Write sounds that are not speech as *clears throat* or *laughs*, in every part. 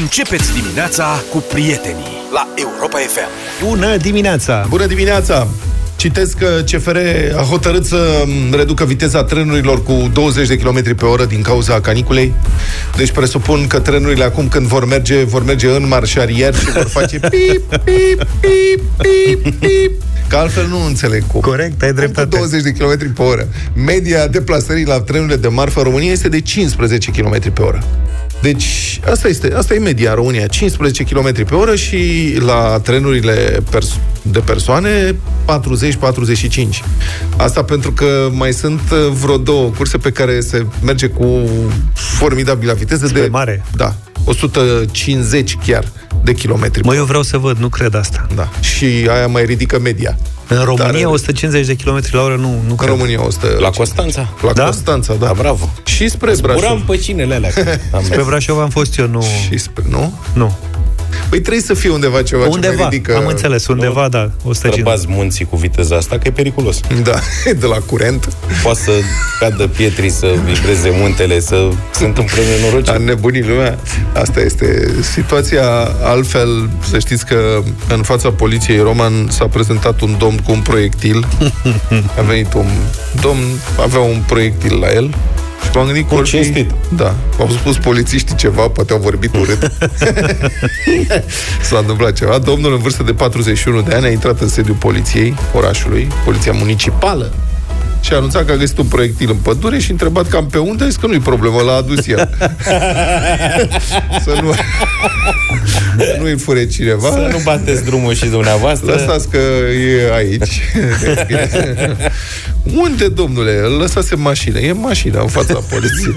Începeți dimineața cu prietenii la Europa FM. Bună dimineața! Bună dimineața! Citesc că CFR a hotărât să reducă viteza trenurilor cu 20 de km pe oră din cauza caniculei. Deci presupun că trenurile acum când vor merge, vor merge în marșarier și vor face *laughs* pip, pip, pip, pip, pip. Că altfel nu înțeleg cum. Corect, ai dreptate. Cu 20 de km pe oră. Media deplasării la trenurile de marfă în România este de 15 km pe oră. Deci, asta este, asta e media în România, 15 km pe oră și la trenurile pers- de persoane 40-45. Asta pentru că mai sunt uh, vreo două curse pe care se merge cu formidabilă viteză Spre de mare. Da, 150 chiar de kilometri. Mă, eu vreau să văd, nu cred asta. Da. Și aia mai ridică media. În România, Dar- 150 de km la oră, nu, nu În cred. România 100. La Constanța? La Da? Constanța, da. Da, bravo. Și spre Buram Brașov. pe cinele alea. că *laughs* Am Spre mers. Brașov am fost eu, nu... Și spre, nu? Nu. Păi trebuie să fie undeva ceva ce mai Undeva, ridică... am înțeles, undeva, da, 150. Trăbați munții cu viteza asta, că e periculos. Da, *laughs* de la curent. Poate să cadă pietri, să vibreze muntele, să se întâmple A nenorociri. nebunii lumea. Asta este situația. Altfel, să știți că în fața poliției Roman s-a prezentat un domn cu un proiectil. *laughs* A venit un domn, avea un proiectil la el și m-am gândit că Cum or fi- cinstit. Da. Au spus polițiștii ceva, poate au vorbit urât. *laughs* S-a întâmplat ceva. Domnul în vârstă de 41 de ani a intrat în sediul poliției orașului, poliția municipală, și a anunțat că a găsit un proiectil în pădure și întrebat cam pe unde, a zis că nu-i problemă, l-a adus el. *laughs* Să nu... *laughs* nu-i fure cineva. Să nu bateți drumul și dumneavoastră. Lăsați că e aici. *laughs* Unde, domnule? Îl lăsase în mașină. E în mașină, în fața poliției.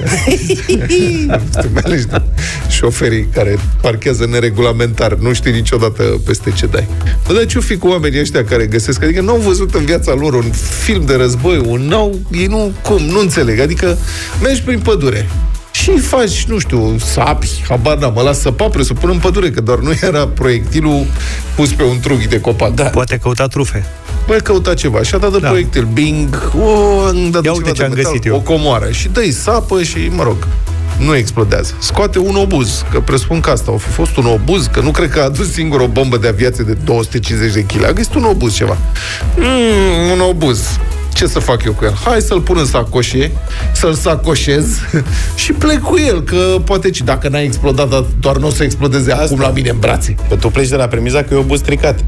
Este mai ales de șoferii care parchează neregulamentar. Nu știi niciodată peste ce dai. Bă, dar ce-o fi cu oamenii ăștia care găsesc? Adică nu au văzut în viața lor un film de război, un nou... Ei nu... Cum? Nu înțeleg. Adică mergi prin pădure și faci, nu știu, sapi, habar n-am, ăla săpa, presupun în pădure, că doar nu era proiectilul pus pe un trughi de copac. Da. Poate căuta trufe. Băi, căuta ceva și a dat de Da. proiectil. Bing! O, am dat Ia ceva uite de ce am metal, găsit eu. O comoară. Și dă sapă și, mă rog, nu explodează. Scoate un obuz, că presupun că asta a fi fost un obuz, că nu cred că a adus singur o bombă de aviație de 250 de kg. A găsit un obuz ceva. Mm, un obuz. Ce să fac eu cu el? Hai să-l pun în sacoșe, să-l sacoșez *laughs* și plec cu el, că poate ci dacă n-a explodat, dar doar nu o să explodeze Asta. acum la mine în brațe. Că tu pleci de la premiza că e obuz stricat.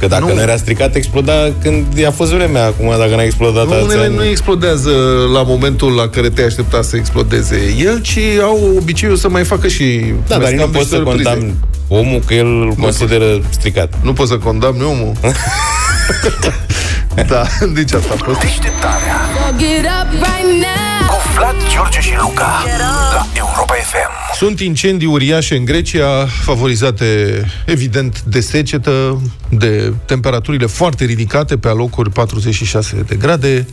Că dacă Nu. nu, era stricat, exploda când i-a fost vremea. Acum, dacă n-a explodat, Nu, alți unele ani- nu explodează la momentul la care te aștepta să explodeze el, ci au obiceiul să mai facă și Da, dar mescam nu de poți să surprize. condamni omul că el îl consideră stricat. Nu poți să condamni omul? *laughs* da, *laughs* deci asta a fost. Deșteptarea Get up right now. cu Vlad, George și Luca la Europa FM. Sunt incendii uriașe în Grecia, favorizate, evident, de secetă, de temperaturile foarte ridicate, pe alocuri 46 de grade,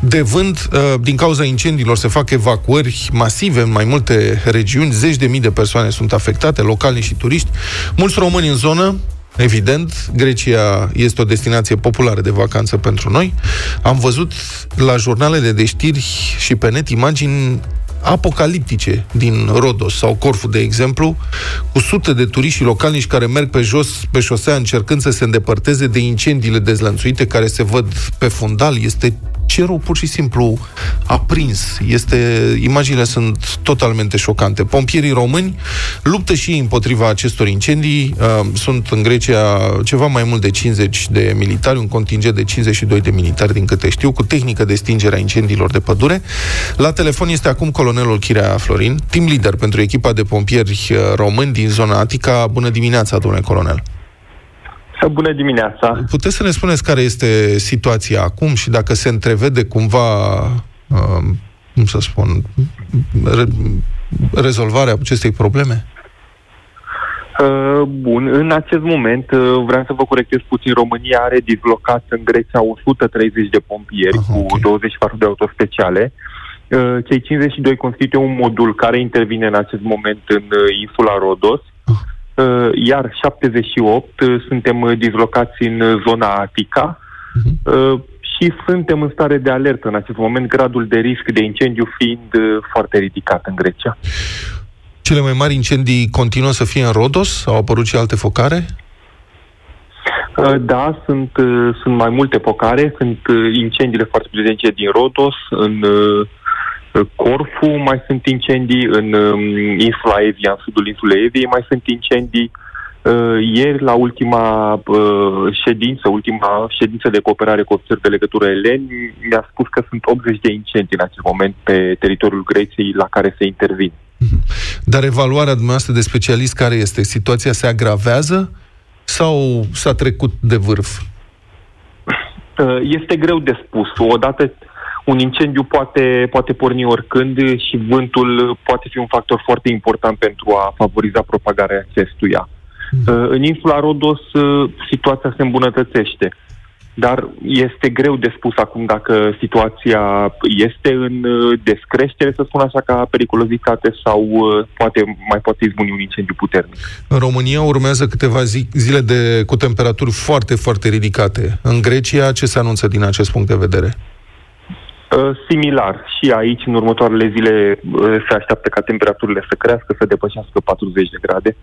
de vânt. Uh, Din cauza incendiilor se fac evacuări masive în mai multe regiuni, zeci de mii de persoane sunt afectate, localni și turiști. Mulți români în zonă, Evident, Grecia este o destinație populară de vacanță pentru noi. Am văzut la jurnalele de știri și pe net imagini apocaliptice din Rodos sau Corfu, de exemplu, cu sute de turiști și localnici care merg pe jos, pe șosea, încercând să se îndepărteze de incendiile dezlănțuite care se văd pe fundal. Este cerul pur și simplu aprins. Este, imaginile sunt totalmente șocante. Pompierii români luptă și ei împotriva acestor incendii. Uh, Sunt în Grecia ceva mai mult de 50 de militari, un contingent de 52 de militari, din câte știu, cu tehnică de stingere a incendiilor de pădure. La telefon este acum colonelul Chirea Florin, team leader pentru echipa de pompieri uh, români din zona Atica. Bună dimineața, domnule colonel! Bună dimineața! Puteți să ne spuneți care este situația acum și dacă se întrevede cumva, uh, cum să spun, re- rezolvarea acestei probleme? Uh, Bun, în acest moment uh, vreau să vă corectez puțin. România are dislocat în Grecia 130 de pompieri Aha, cu ok. 24 de autospeciale. Uh, Cei 52 constituie un modul care intervine în acest moment în uh, insula Rodos, Ah. uh, iar 78 uh, suntem uh, dislocați în uh, zona Atica Mhm. uh, și suntem în stare de alertă în acest moment, gradul de risc de incendiu fiind uh, foarte ridicat în Grecia. Cele mai mari incendii continuă să fie în Rodos? Au apărut și alte focare? Uh, Da, sunt, uh, sunt mai multe focare, sunt uh, incendiile foarte prezente din Rodos, în uh, Corfu mai sunt incendii, în um, insula Evia, în sudul insulei Eviei mai sunt incendii. Uh, Ieri, la ultima uh, ședință, ultima ședință de cooperare cu ofițeri de legătură eleni, mi-a spus că sunt 80 de incendii în acest moment pe teritoriul Greciei la care se intervin. *laughs* Dar evaluarea dumneavoastră de specialist care este? Situația se agravează sau s-a trecut de vârf? Uh, Este greu de spus. Odată un incendiu poate, poate porni oricând și vântul poate fi un factor foarte important pentru a favoriza propagarea acestuia. Uh, În insula Rodos uh, situația se îmbunătățește, dar este greu de spus acum dacă situația este în uh, descreștere, să spun așa, ca periculozitate sau uh, poate mai poate izbuni un incendiu puternic. În România urmează câteva zi, zile de, cu temperaturi foarte, foarte ridicate. În Grecia, ce se anunță din acest punct de vedere? Uh, Similar, și aici, în următoarele zile, uh, se așteaptă ca temperaturile să crească, să depășească 40 de grade.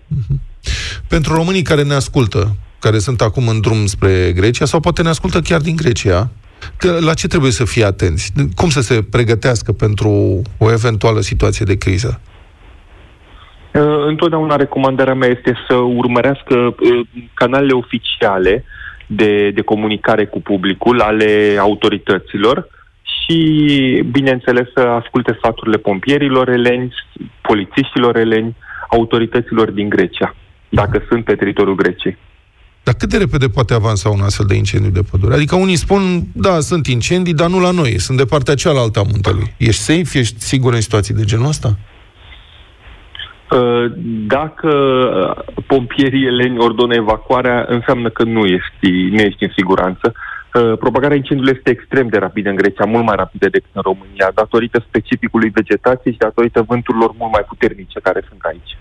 Pentru românii care ne ascultă, care sunt acum în drum spre Grecia, sau poate ne ascultă chiar din Grecia, că- la ce trebuie să fie atenți? Cum să se pregătească pentru o eventuală situație de criză? Uh, Întotdeauna recomandarea mea este să urmărească uh, canalele oficiale de, de comunicare cu publicul ale autorităților și, bineînțeles, să asculte sfaturile pompierilor eleni, polițiștilor eleni, autorităților din Grecia, dacă sunt pe teritoriul Greciei. Dar cât de repede poate avansa un astfel de incendiu de pădure? Adică unii spun, da, sunt incendii, dar nu la noi, sunt de partea cealaltă a muntelui. Ești safe? Ești sigur în situații de genul ăsta? Uh, Dacă uh, pompierii eleni ordonă evacuarea, înseamnă că nu ești, nu ești în siguranță. Uh, Propagarea incendiului este extrem de rapidă în Grecia, mult mai rapidă decât în România, datorită specificului vegetației și datorită vânturilor mult mai puternice care sunt aici.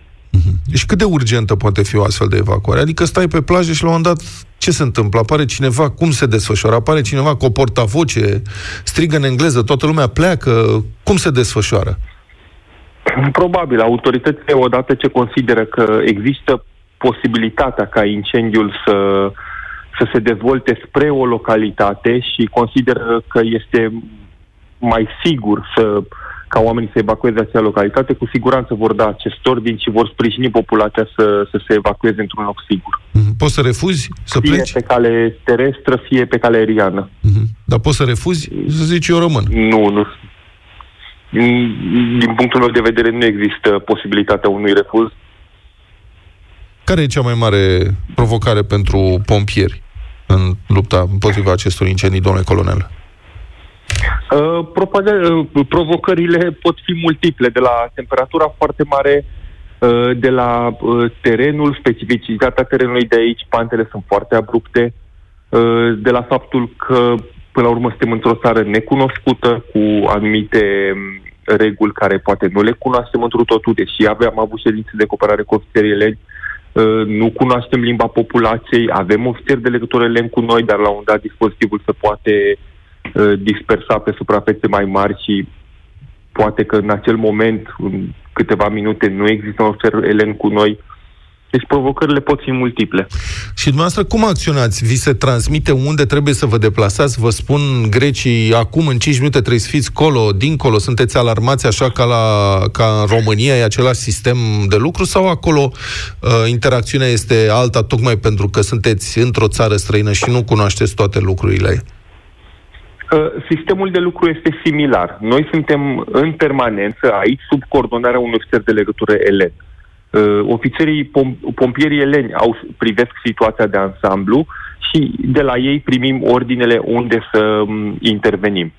Deci cât de urgentă poate fi o astfel de evacuare? Adică stai pe plajă și la un moment dat ce se întâmplă? Apare cineva, cum se desfășoară? Apare cineva cu o portavoce, strigă în engleză, toată lumea pleacă, cum se desfășoară? Probabil, autoritățile, odată ce consideră că există posibilitatea ca incendiul să, să se dezvolte spre o localitate și consideră că este mai sigur să ca oamenii să evacueze acea localitate, cu siguranță vor da acest ordin și vor sprijini populația să, să se evacueze într-un loc sigur. Mhm. Poți să refuzi să Fie pleci? pe cale terestră, fie pe cale aeriană. Mhm. Dar poți să refuzi? Să zici, eu rămân. Nu, nu. Din punctul meu de vedere, nu există posibilitatea unui refuz. Care e cea mai mare provocare pentru pompieri în lupta împotriva acestor incendii, domnule colonel? Uh, propaga- uh, provocările pot fi multiple, de la temperatura foarte mare, uh, de la uh, terenul, specificitatea terenului de aici, pantele sunt foarte abrupte, uh, de la faptul că, până la urmă, suntem într-o țară necunoscută, cu anumite um, reguli care poate nu le cunoaștem într totul, deși aveam avut ședințe de cooperare cu ofițerii eleni, uh, nu cunoaștem limba populației, avem ofițeri de legătură eleni cu noi, dar la un dat dispozitivul se poate uh, dispersa pe suprafețe mai mari și poate că în acel moment, în câteva minute, nu există un ofițer elen cu noi. Deci provocările pot fi multiple. Și dumneavoastră cum acționați? Vi se transmite unde trebuie să vă deplasați? Vă spun grecii, acum în 5 minute trebuie să fiți colo, dincolo, sunteți alarmați așa ca, la, ca în România, e același sistem de lucru sau acolo uh, interacțiunea este alta tocmai pentru că sunteți într-o țară străină și nu cunoașteți toate lucrurile? Uh, Sistemul de lucru este similar. Noi suntem în permanență aici sub coordonarea unui ofițer de legătură elen. Uh, Ofițerii pom- pompierii eleni au, privesc situația de ansamblu și de la ei primim ordinele unde să um, intervenim.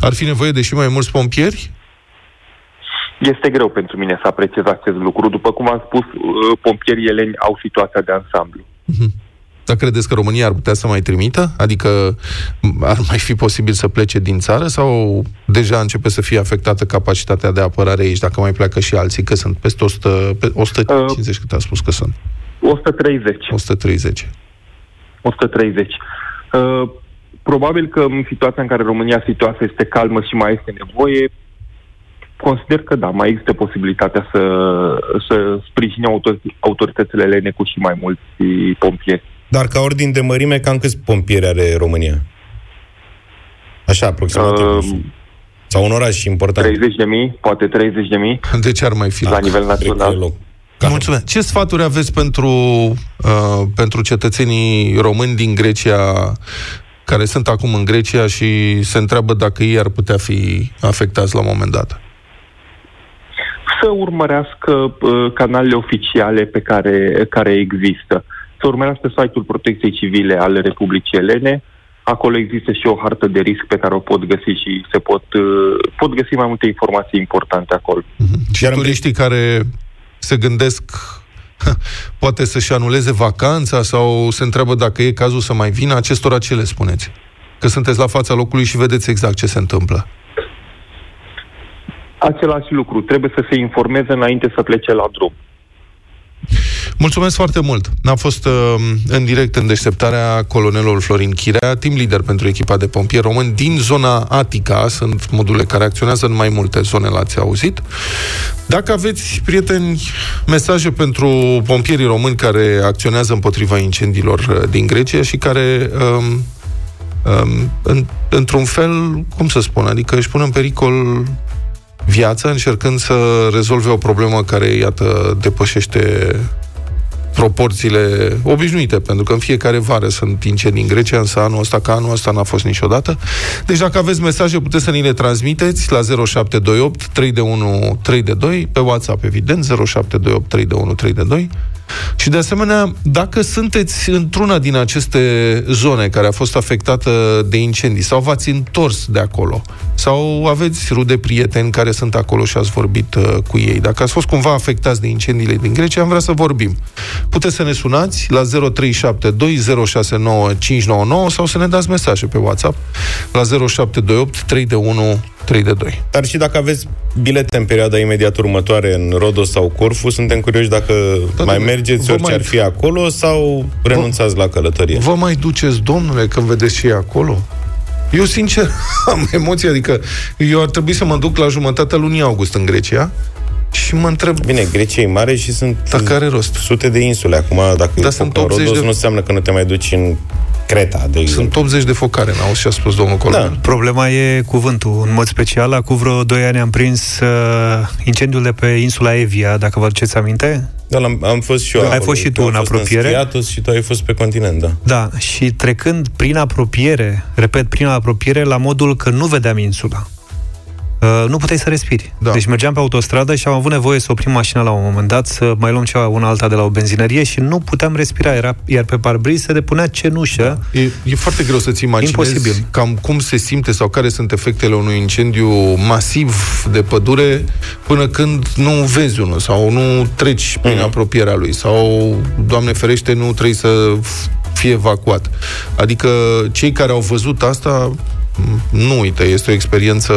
Ar fi nevoie de și mai mulți pompieri? Este greu pentru mine să apreciez acest lucru. După cum am spus, uh, pompierii eleni au situația de ansamblu. Dar credeți că România ar putea să mai trimită? Adică m, ar mai fi posibil să plece din țară sau deja începe să fie afectată capacitatea de apărare aici, dacă mai pleacă și alții, că sunt peste 100, pe 150 uh, cât a spus că sunt? 130. 130. 130. Uh, probabil că în situația în care România situată este calmă și mai este nevoie, consider că da, mai există posibilitatea să, să sprijine autor- autoritățile elene cu și mai mulți pompieri. Dar ca ordin de mărime, cam câți pompieri are România? Așa, aproximativ. Uh, nu știu. Sau un oraș important. 30 de mii, poate 30 de mii *laughs* De ce ar mai fi? la nivel Cred că e național. loc. Mulțumesc. Ce sfaturi aveți pentru, uh, pentru cetățenii români din Grecia care sunt acum în Grecia și se întreabă dacă ei ar putea fi afectați la un moment dat? Să urmărească uh, canalele oficiale pe care, care există. Să urmărească site-ul Protecției Civile ale Republicii Elene. Acolo există și o hartă de risc pe care o pot găsi și se pot, uh, pot găsi mai multe informații importante acolo. Și Iar în turiștii care se gândesc *laughs* poate să-și anuleze vacanța sau se întreabă dacă e cazul să mai vină, acestora ce le spuneți? Că sunteți la fața locului și vedeți exact ce se întâmplă. Același lucru, trebuie să se informeze înainte să plece la drum. Mulțumesc foarte mult. A fost uh, în direct în deșteptarea colonelul Florin Chirea, team leader pentru echipa de pompieri români din zona Atica. Sunt module care acționează în mai multe zone, l-ați auzit. Dacă aveți, prieteni, mesaje pentru pompierii români care acționează împotriva incendiilor uh, din Grecia și care um, um, în, într-un fel, cum să spun, adică își pun în pericol viața încercând să rezolve o problemă care, iată, depășește proporțiile obișnuite, pentru că în fiecare vară sunt incendii în Grecia, însă anul ăsta, ca anul ăsta, n-a fost niciodată. Deci dacă aveți mesaje, puteți să ni le transmiteți la 0728 3 de 1 3 de 2, pe WhatsApp, evident, 0728 3 de 1 3 de 2. Și de asemenea, dacă sunteți într-una din aceste zone care a fost afectată de incendii sau v-ați întors de acolo sau aveți rude prieteni care sunt acolo și ați vorbit uh, cu ei, dacă ați fost cumva afectați de incendiile din Grecia, am vrea să vorbim. Puteți să ne sunați la 0372069599 sau să ne dați mesaje pe WhatsApp la 0728 3 de 1 3 de 2. Dar și dacă aveți bilete în perioada imediat următoare în Rodos sau Corfu, suntem curioși dacă Da, mai da, mergeți vă orice mai- ar fi acolo sau renunțați la călătorie. Vă mai duceți, domnule, când vedeți și ei acolo? Eu, sincer, *laughs* am emoții, adică eu ar trebui să mă duc la jumătatea lunii august în Grecia și mă întreb Bine, Grecia e mare și sunt dacă are rost. sute de insule. Acum, dacă Dar e sunt foc în 80 Rodos, de- nu înseamnă că nu te mai duci în Creta, de exemplu. Sunt 80 de focare, n-auzi ce a spus domnul colonel? Da. Problema e cuvântul. În mod special, acum vreo 2 ani am prins uh, incendiul de pe insula Evia, dacă vă aduceți aminte. Da, am, am fost și eu Ai acolo. fost și tu Eu în am fost apropiere? În Schiatos și tu ai fost pe continent, da. Da, și trecând prin apropiere, repet, prin apropiere, la modul că nu vedeam insula. Uh, nu puteai să respiri. Da. Deci mergeam pe autostradă și am avut nevoie să oprim mașina la un moment dat, să mai luăm ceva una alta de la o benzinărie și nu puteam respira. Era, iar pe parbriz se depunea cenușă. E, e foarte greu să-ți imaginezi Imposibil. cam cum se simte sau care sunt efectele unui incendiu masiv de pădure până când nu vezi unul sau nu treci prin Mhm. apropierea lui sau, Doamne ferește, nu trebuie să f- fie evacuat. Adică cei care au văzut asta m, nu uită, este o experiență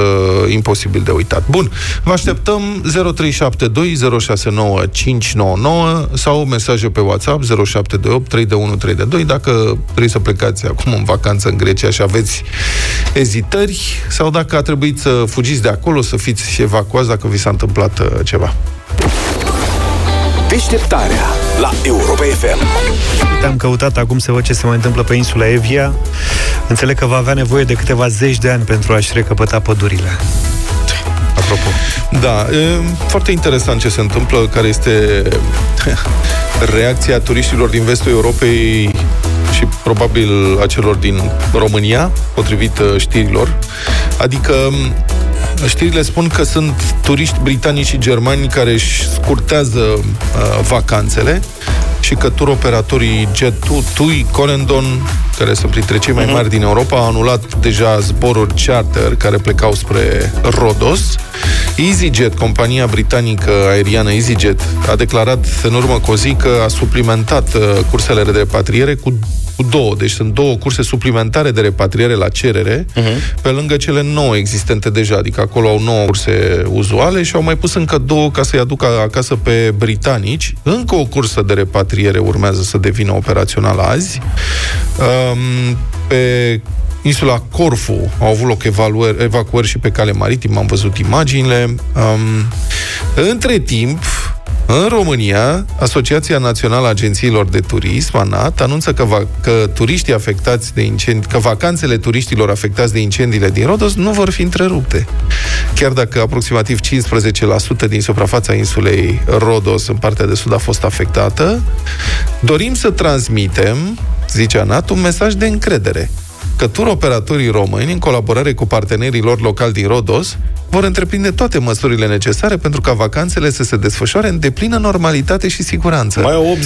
imposibil de uitat. Bun, vă așteptăm 0372 069 599 sau mesaje pe WhatsApp 0728 321 322 dacă trebuie să plecați acum în vacanță în Grecia și aveți ezitări sau dacă a trebuit să fugiți de acolo, să fiți evacuați dacă vi s-a întâmplat uh, ceva. Deșteptarea la Europa FM. Uite, am căutat acum să văd ce se mai întâmplă pe insula Evia. Înțeleg că va avea nevoie de câteva zeci de ani pentru a-și recăpăta pădurile. Apropo. Da, e foarte interesant ce se întâmplă, care este *laughs* reacția turiștilor din vestul Europei și probabil a celor din România, potrivit uh, știrilor. Adică m, știrile spun că sunt turiști britanici și germani care își scurtează uh, vacanțele și că turoperatorii Jet2, TUI, Corendon, care sunt printre cei mai mari din Europa, au anulat deja zboruri charter care plecau spre Rodos. EasyJet, compania britanică aeriană EasyJet, a declarat în urmă cu o zi că a suplimentat uh, cursele de repatriere cu cu două, deci sunt două curse suplimentare de repatriere la cerere, uh-huh. pe lângă cele nouă existente deja, adică acolo au nouă curse uzuale și au mai pus încă două ca să-i aducă acasă pe britanici. Încă o cursă de repatriere urmează să devină operațională azi. Um, pe insula Corfu au avut loc evaluări, evacuări și pe cale maritimă, am văzut imaginile. Um, între timp, în România, Asociația Națională a Agențiilor de Turism, ANAT, anunță că, va, că turiștii afectați de incendii, că vacanțele turiștilor afectați de incendiile din Rodos nu vor fi întrerupte. Chiar dacă aproximativ 15% din suprafața insulei Rodos în partea de sud a fost afectată, dorim să transmitem, zice ANAT, un mesaj de încredere că tur operatorii români, în colaborare cu partenerii lor locali din Rodos, vor întreprinde toate măsurile necesare pentru ca vacanțele să se desfășoare în deplină normalitate și siguranță. Mai au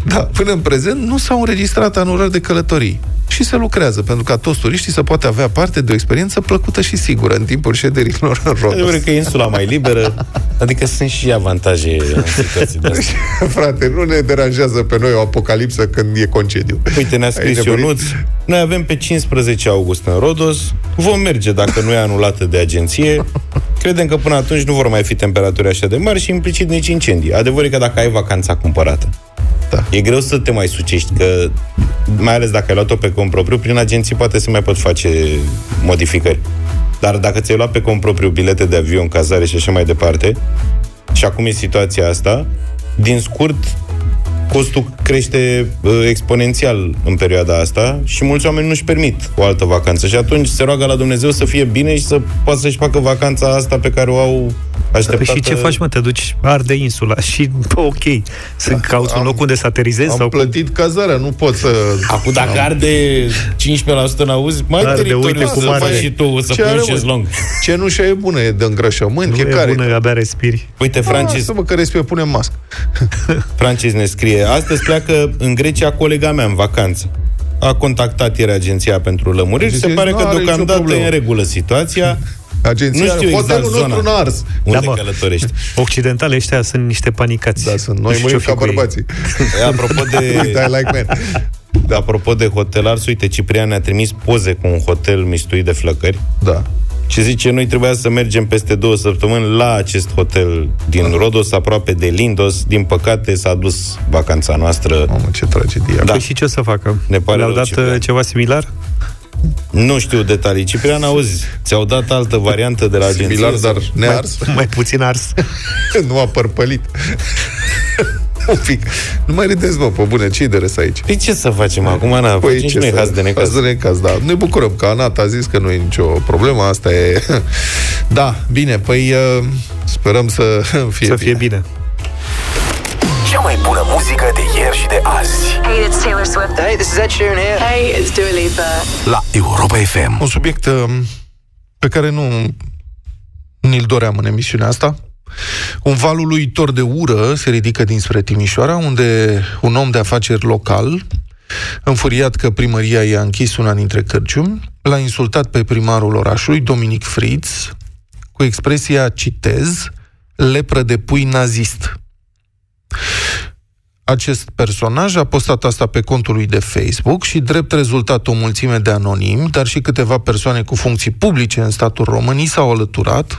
85%. Da, până în prezent nu s-au înregistrat anulări de călătorii. Și se lucrează pentru ca toți turiștii să poată avea parte de o experiență plăcută și sigură în timpul șederilor în Rodos. Adevărul că e insula mai liberă, adică sunt și avantaje în situații de astea. *laughs* Frate, nu ne deranjează pe noi o apocalipsă când e concediu. Uite, ne-a scris Ai nebunit? Ionuț, noi avem pe 15 august în Rodos, vom merge dacă nu e anulată de agenție. Credem că până atunci nu vor mai fi temperaturi așa de mari și implicit nici incendii. Adevărul e că dacă ai vacanța cumpărată, Da. e greu să te mai sucești, că mai ales dacă ai luat-o pe cont propriu, prin agenții poate se mai pot face modificări. Dar dacă ți-ai luat pe cont propriu bilete de avion, cazare și așa mai departe, și acum e situația asta, din scurt, costul crește uh, exponențial în perioada asta și mulți oameni nu-și permit o altă vacanță. Și atunci se roagă la Dumnezeu să fie bine și să poată să-și facă vacanța asta pe care o au așteptată. Păi și ce faci, mă? Te duci, arde insula și, bă, ok, să Da. cauți un loc unde să aterizezi Am sau cum? plătit cazarea, nu pot să... Acum dacă arde 15% în auzi, mai Arde, teritoriu uite cum să arde. faci și tu, să Ce pui are, un mă? șezlong. Cenușa e bună, e de îngrășământ, Nu e e care? bună, abia respiri. Uite, Francis, Să mă că respire, punem mască. *laughs* Francis ne scrie Astăzi pleacă în Grecia colega mea în vacanță. A contactat ieri agenția pentru lămuriri și se Agenția pare nu că are nicio deocamdată e problemă. în regulă situația. *laughs* Agenția, Nu știu exact hotelul zona. nostru n-a ars. Unde Da, mă. călătorești? Occidentale ăștia sunt niște panicați. Da, sunt Nu noi știu murim ce-o ca fi cu ei. bărbații. Apropo de, *laughs* I like men. da. apropo de hotelari, uite, Ciprian ne-a trimis poze cu un hotel mistuit de flăcări Da. și zice, noi trebuia să mergem peste două săptămâni la acest hotel din Rodos, aproape de Lindos. Din păcate s-a dus vacanța noastră. Mamă, ce tragedie. Da. Păi și ce o să facă? Ne pare Le-au rău, dat Ciprian. uh, ceva similar? Nu știu detalii. Ciprian, auzi, ți-au dat altă variantă de la agenție? Similar, dar sau- nears. Mai puțin ars. *laughs* nu a părpălit. *laughs* Un pic. Nu mai râdeți, mă, pe bune, ce-i de râs aici? Păi ce să facem acum, Ana? Păi nici nu e haz de necaz. Haz de necaz, da. Ne bucurăm că Anat a zis că nu e nicio problemă, asta e... *laughs* da, bine, păi uh, sperăm să fie Să fie bine. Cea mai bună muzică de ieri și de azi. Hey, it's Taylor Swift. Hey, this is Ed Sheeran here. Hey, it's Dua Lipa. La Europa FM. Un subiect uh, pe care nu ni-l doream în emisiunea asta. Un val uluitor de ură se ridică dinspre Timișoara, unde un om de afaceri local, înfuriat că primăria i-a închis una dintre cărciumi, l-a insultat pe primarul orașului, Dominic Fritz, cu expresia, citez, lepră de pui nazist. Acest personaj a postat asta pe contul lui de Facebook și, drept rezultat, o mulțime de anonimi, dar și câteva persoane cu funcții publice în statul român s-au alăturat,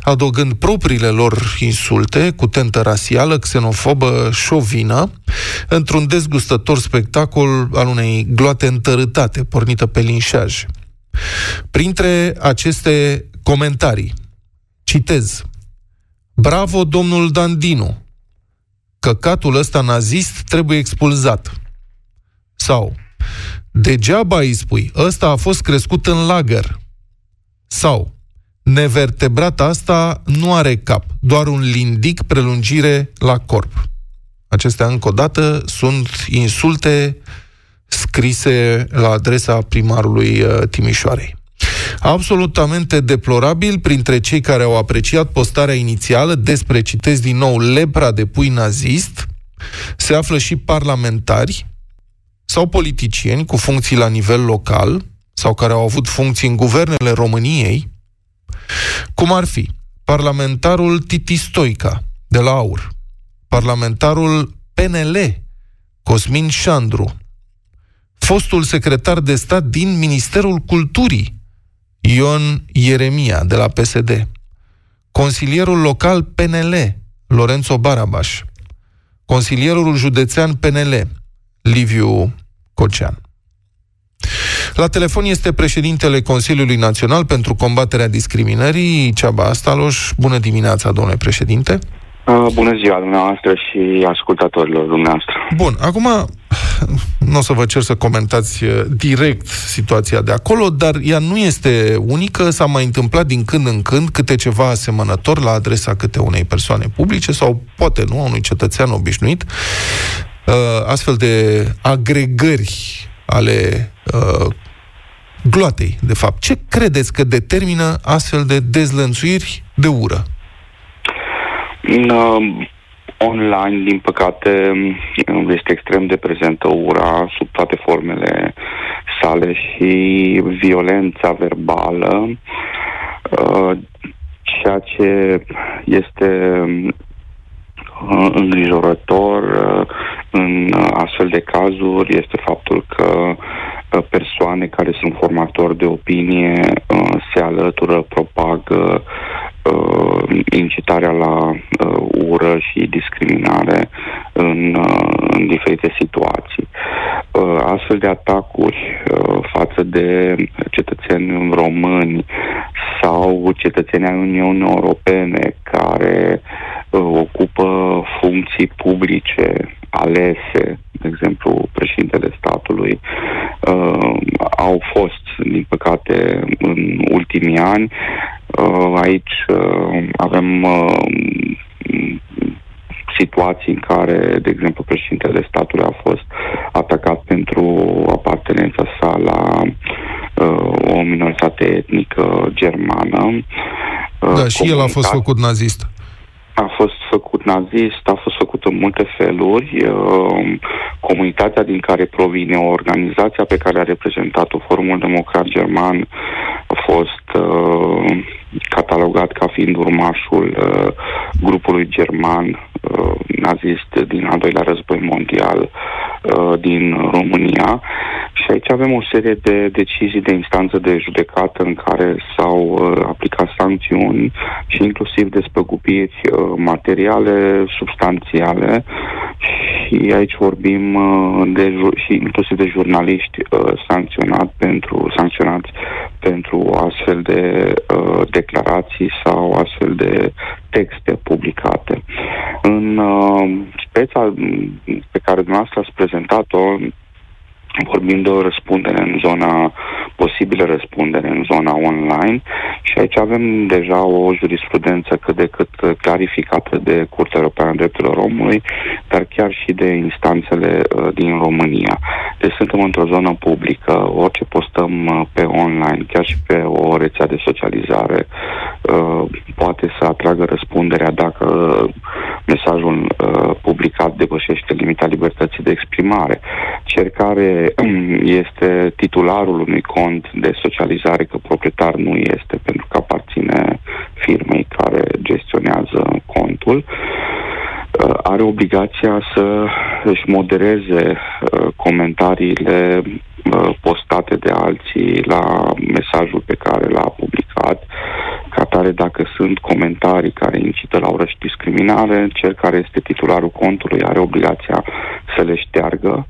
adăugând propriile lor insulte cu tentă rasială, xenofobă, șovină, într-un dezgustător spectacol al unei gloate întărâtate, pornită pe linșaj. Printre aceste comentarii, citez, Bravo, domnul Dandinu! Căcatul ăsta nazist trebuie expulzat. Sau, degeaba îi spui, ăsta a fost crescut în lagăr. Sau, nevertebrata asta nu are cap, doar un lindic prelungire la corp. Acestea, încă o dată, sunt insulte scrise la adresa primarului uh, Timișoarei. Absolutamente deplorabil printre cei care au apreciat postarea inițială despre, citesc din nou, lepra de pui nazist, se află și parlamentari sau politicieni cu funcții la nivel local sau care au avut funcții în guvernele României, cum ar fi parlamentarul Titi Stoica, de la AUR, parlamentarul PNL, Cosmin Șandru, fostul secretar de stat din Ministerul Culturii, Ion Ieremia, de la PSD, consilierul local PNL, Lorenzo Barabaș, consilierul județean PNL, Liviu Cocean. La telefon este președintele Consiliului Național pentru combaterea discriminării, Ceaba Astaloș. Bună dimineața, domnule președinte! Uh, bună ziua dumneavoastră și ascultătorilor dumneavoastră. Bun, acum nu o să vă cer să comentați uh, direct situația de acolo, dar ea nu este unică, s-a mai întâmplat din când în când câte ceva asemănător la adresa câte unei persoane publice sau poate nu, a unui cetățean obișnuit, uh, astfel de agregări ale gloatei, de fapt. Ce credeți că determină astfel de dezlănțuiri de ură? Uh, online, din păcate, este extrem de prezentă ura sub toate formele sale și violența verbală, uh, ceea ce este uh, îngrijorător uh, în astfel de cazuri este faptul că persoane care sunt formatori de opinie se alătură, propagă uh, incitarea la uh, ură și discriminare în, uh, în diferite situații. Uh, astfel de atacuri uh, față de cetățeni români sau cetățeni ai Uniunii Europene care uh, ocupă funcții publice alese, de exemplu, președintele statului, uh, au fost, din păcate, în ultimii ani. Uh, aici uh, avem uh, situații în care, de exemplu, președintele statului a fost atacat pentru apartenența sa la uh, o minoritate etnică germană. Uh, da, și el a fost făcut nazist. A fost făcut nazist, a fost făcut în multe feluri. Uh, comunitatea din care provine, organizația pe care a reprezentat-o, Forumul Democrat German, a fost uh, catalogat ca fiind urmașul uh, grupului german uh, nazist din al doilea război mondial uh, din România. Și aici avem o serie de decizii de instanță de judecată în care s-au uh, aplicat sancțiuni și inclusiv despăgubiri uh, materiale, substanțiale și aici vorbim uh, de și inclusiv de jurnaliști uh, sancționat pentru sancționați pentru astfel de uh, declarații sau astfel de texte publicate. În uh, speța pe care dumneavoastră ați prezentat-o, vorbim de o răspundere în zona, posibilă răspundere în zona online și aici avem deja o jurisprudență cât de cât clarificată de Curtea Europeană a Drepturilor Omului, dar chiar și de instanțele uh, din România. Deci suntem într-o zonă publică, orice postăm uh, pe online, chiar și pe o rețea de socializare, uh, poate să atragă răspunderea dacă mesajul uh, publicat depășește limita libertății de exprimare. Cel care *clears throat* este titularul unui cont de socializare, că proprietar nu este, pentru că aparține firmei care gestionează contul, uh, are obligația să își modereze uh, comentariile uh, postate de alții la mesajul pe care l-a publicat. Ca tare, dacă sunt comentarii care incită la ură și discriminare, cel care este titularul contului are obligația să le șteargă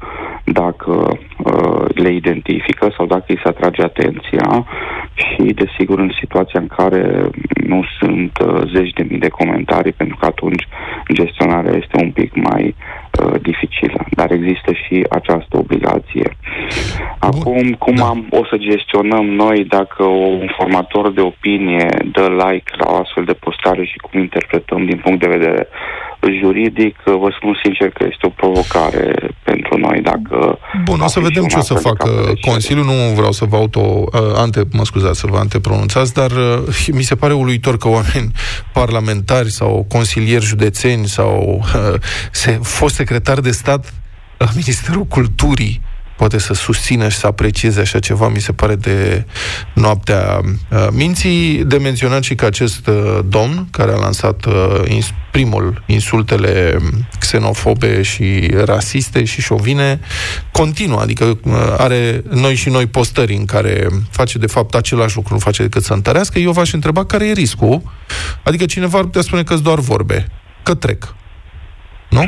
dacă uh, le identifică sau dacă îi se atrage atenția și, desigur, în situația în care nu sunt uh, zeci de mii de comentarii, pentru că atunci gestionarea este un pic mai uh, dificilă. Dar există și această obligație. Acum, cum da. am, o să gestionăm noi dacă un formator de opinie dă like la o astfel de postare și cum interpretăm din punct de vedere juridic, vă spun sincer că este o provocare pentru noi dacă... Bun, o să vedem ce o să facă Consiliul, nu vreau să vă auto... Uh, ante, mă scuzați, să vă antepronunțați, dar uh, mi se pare uluitor că oameni *laughs* parlamentari sau consilieri județeni sau uh, se, fost secretar de stat la Ministerul Culturii poate să susțină și să aprecieze așa ceva, mi se pare de noaptea uh, minții. De menționat și că acest uh, domn, care a lansat uh, primul insultele xenofobe și rasiste și șovine, continuă, adică are noi și noi postări în care face de fapt același lucru, nu face decât să întărească. Eu v-aș întreba care e riscul. Adică cineva ar putea spune că doar vorbe, că trec. Nu?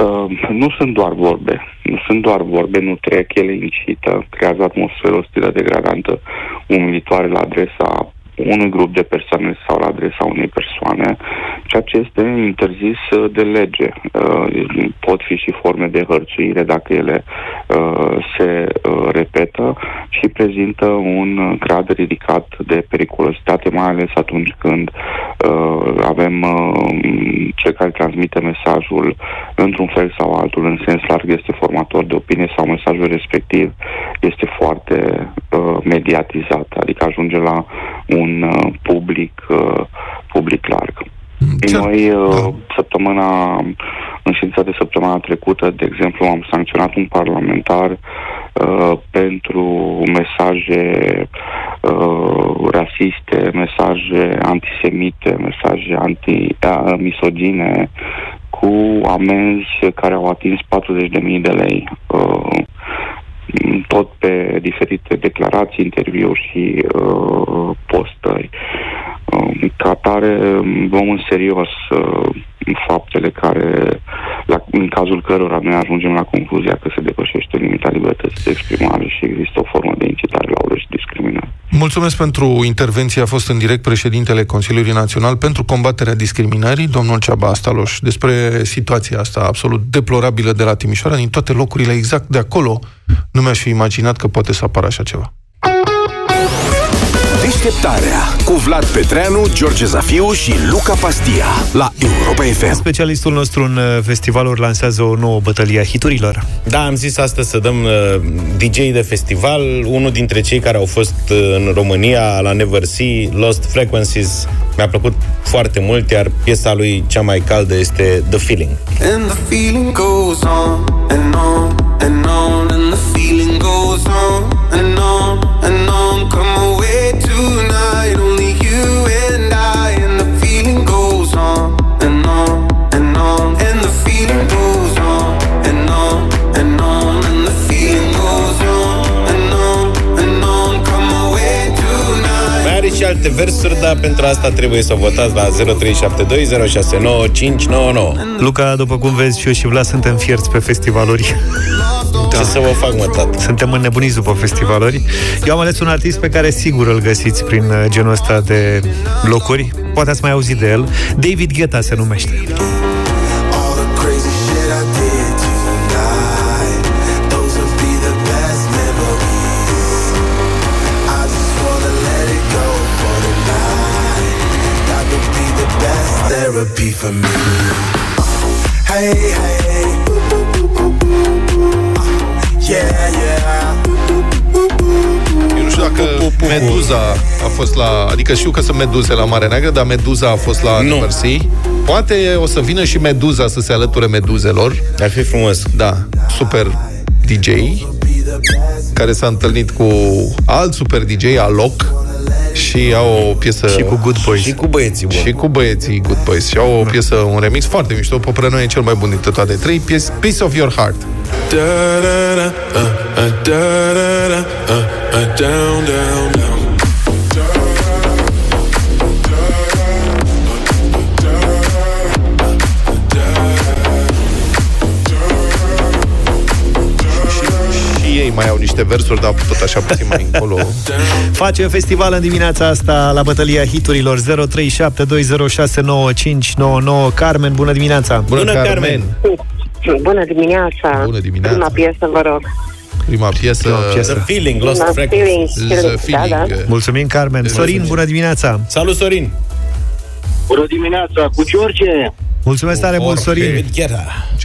Uh, nu sunt doar vorbe. Nu sunt doar vorbe, nu trec, ele incită, creează atmosferă ostilă degradantă, umilitoare la adresa unui grup de persoane sau la adresa unei persoane, ceea ce este interzis uh, de lege. Uh, pot fi și forme de hărțuire dacă ele uh, se repetă și prezintă un grad ridicat de periculositate, mai ales atunci când avem cel care transmite mesajul într-un fel sau altul, în sens larg, este formator de opinie sau mesajul respectiv este foarte mediatizat, adică ajunge la un un uh, public, uh, public larg. Ce? Noi, uh, da. săptămâna, în ședința de săptămâna trecută, de exemplu, am sancționat un parlamentar uh, pentru mesaje uh, rasiste, mesaje antisemite, mesaje anti-misogine, cu amenzi care au atins 40.000 de lei. Uh, tot pe diferite declarații, interviuri și uh, postări. Uh, ca atare, luăm în serios uh, faptele care, la, în cazul cărora noi ajungem la concluzia că se depășește limita libertății de exprimare și există o formă de incitare la ură și discriminare. Mulțumesc pentru intervenție. A fost în direct președintele Consiliului Național pentru combaterea discriminării, domnul Ceaba Astaloș, despre situația asta absolut deplorabilă de la Timișoara, din toate locurile exact de acolo. Nu mi-aș fi imaginat că poate să apară așa ceva. Deșteptarea cu Vlad Petreanu, George Zafiu și Luca Pastia la Europa FM. Specialistul nostru în uh, festivaluri lansează o nouă bătălie a hiturilor. Da, am zis astăzi să dăm uh, DJ de festival, unul dintre cei care au fost uh, în România la Never See, Lost Frequencies. Mi-a plăcut foarte mult, iar piesa lui cea mai caldă este The Feeling. And the feeling goes on and on and on and the feeling goes on and on versuri, dar pentru asta trebuie să votați la 0372069599. Luca, după cum vezi, și eu și Vlad suntem fierți pe festivaluri. Da. Ce să vă fac, mă, tată? Suntem înnebuniți după festivaluri. Eu am ales un artist pe care sigur îl găsiți prin uh, genul ăsta de locuri. Poate ați mai auzit de el. David Guetta se numește. Therapy for me. Hey, hey. Yeah, yeah. Eu nu știu dacă Meduza a fost la... Adică știu că sunt meduze la Marea Neagră, dar Meduza a fost la nu. Mercy. Poate o să vină și Meduza să se alăture meduzelor. Ar fi frumos. Da, super DJ care s-a întâlnit cu alt super DJ, Alok, și au o piesă... Și cu Good Boys. Și cu băieții bun. Și cu băieții Good Boys. Și au o piesă, un remix foarte mișto. Popără noi e cel mai bun dintre toate trei piese. Piece of Your Heart. Da, da, da, uh, uh, da, da, da, uh, uh, down, down, down. Mai au niște versuri, dar tot așa puțin mai încolo. Face festival în dimineața asta la bătălia hiturilor 0372069599. Carmen, bună dimineața! Bună, bună Carmen! Carmen. Bună dimineața! Bună dimineața! Prima piesă, vă rog. Prima piesă... Prima piesă. The Feeling, Lost The Frequencies. Feeling, The feeling. Da, da. Mulțumim, Carmen. Sorin, bună dimineața! Salut, Sorin! Bună dimineața, cu George! Mulțumesc tare mult, Sorin!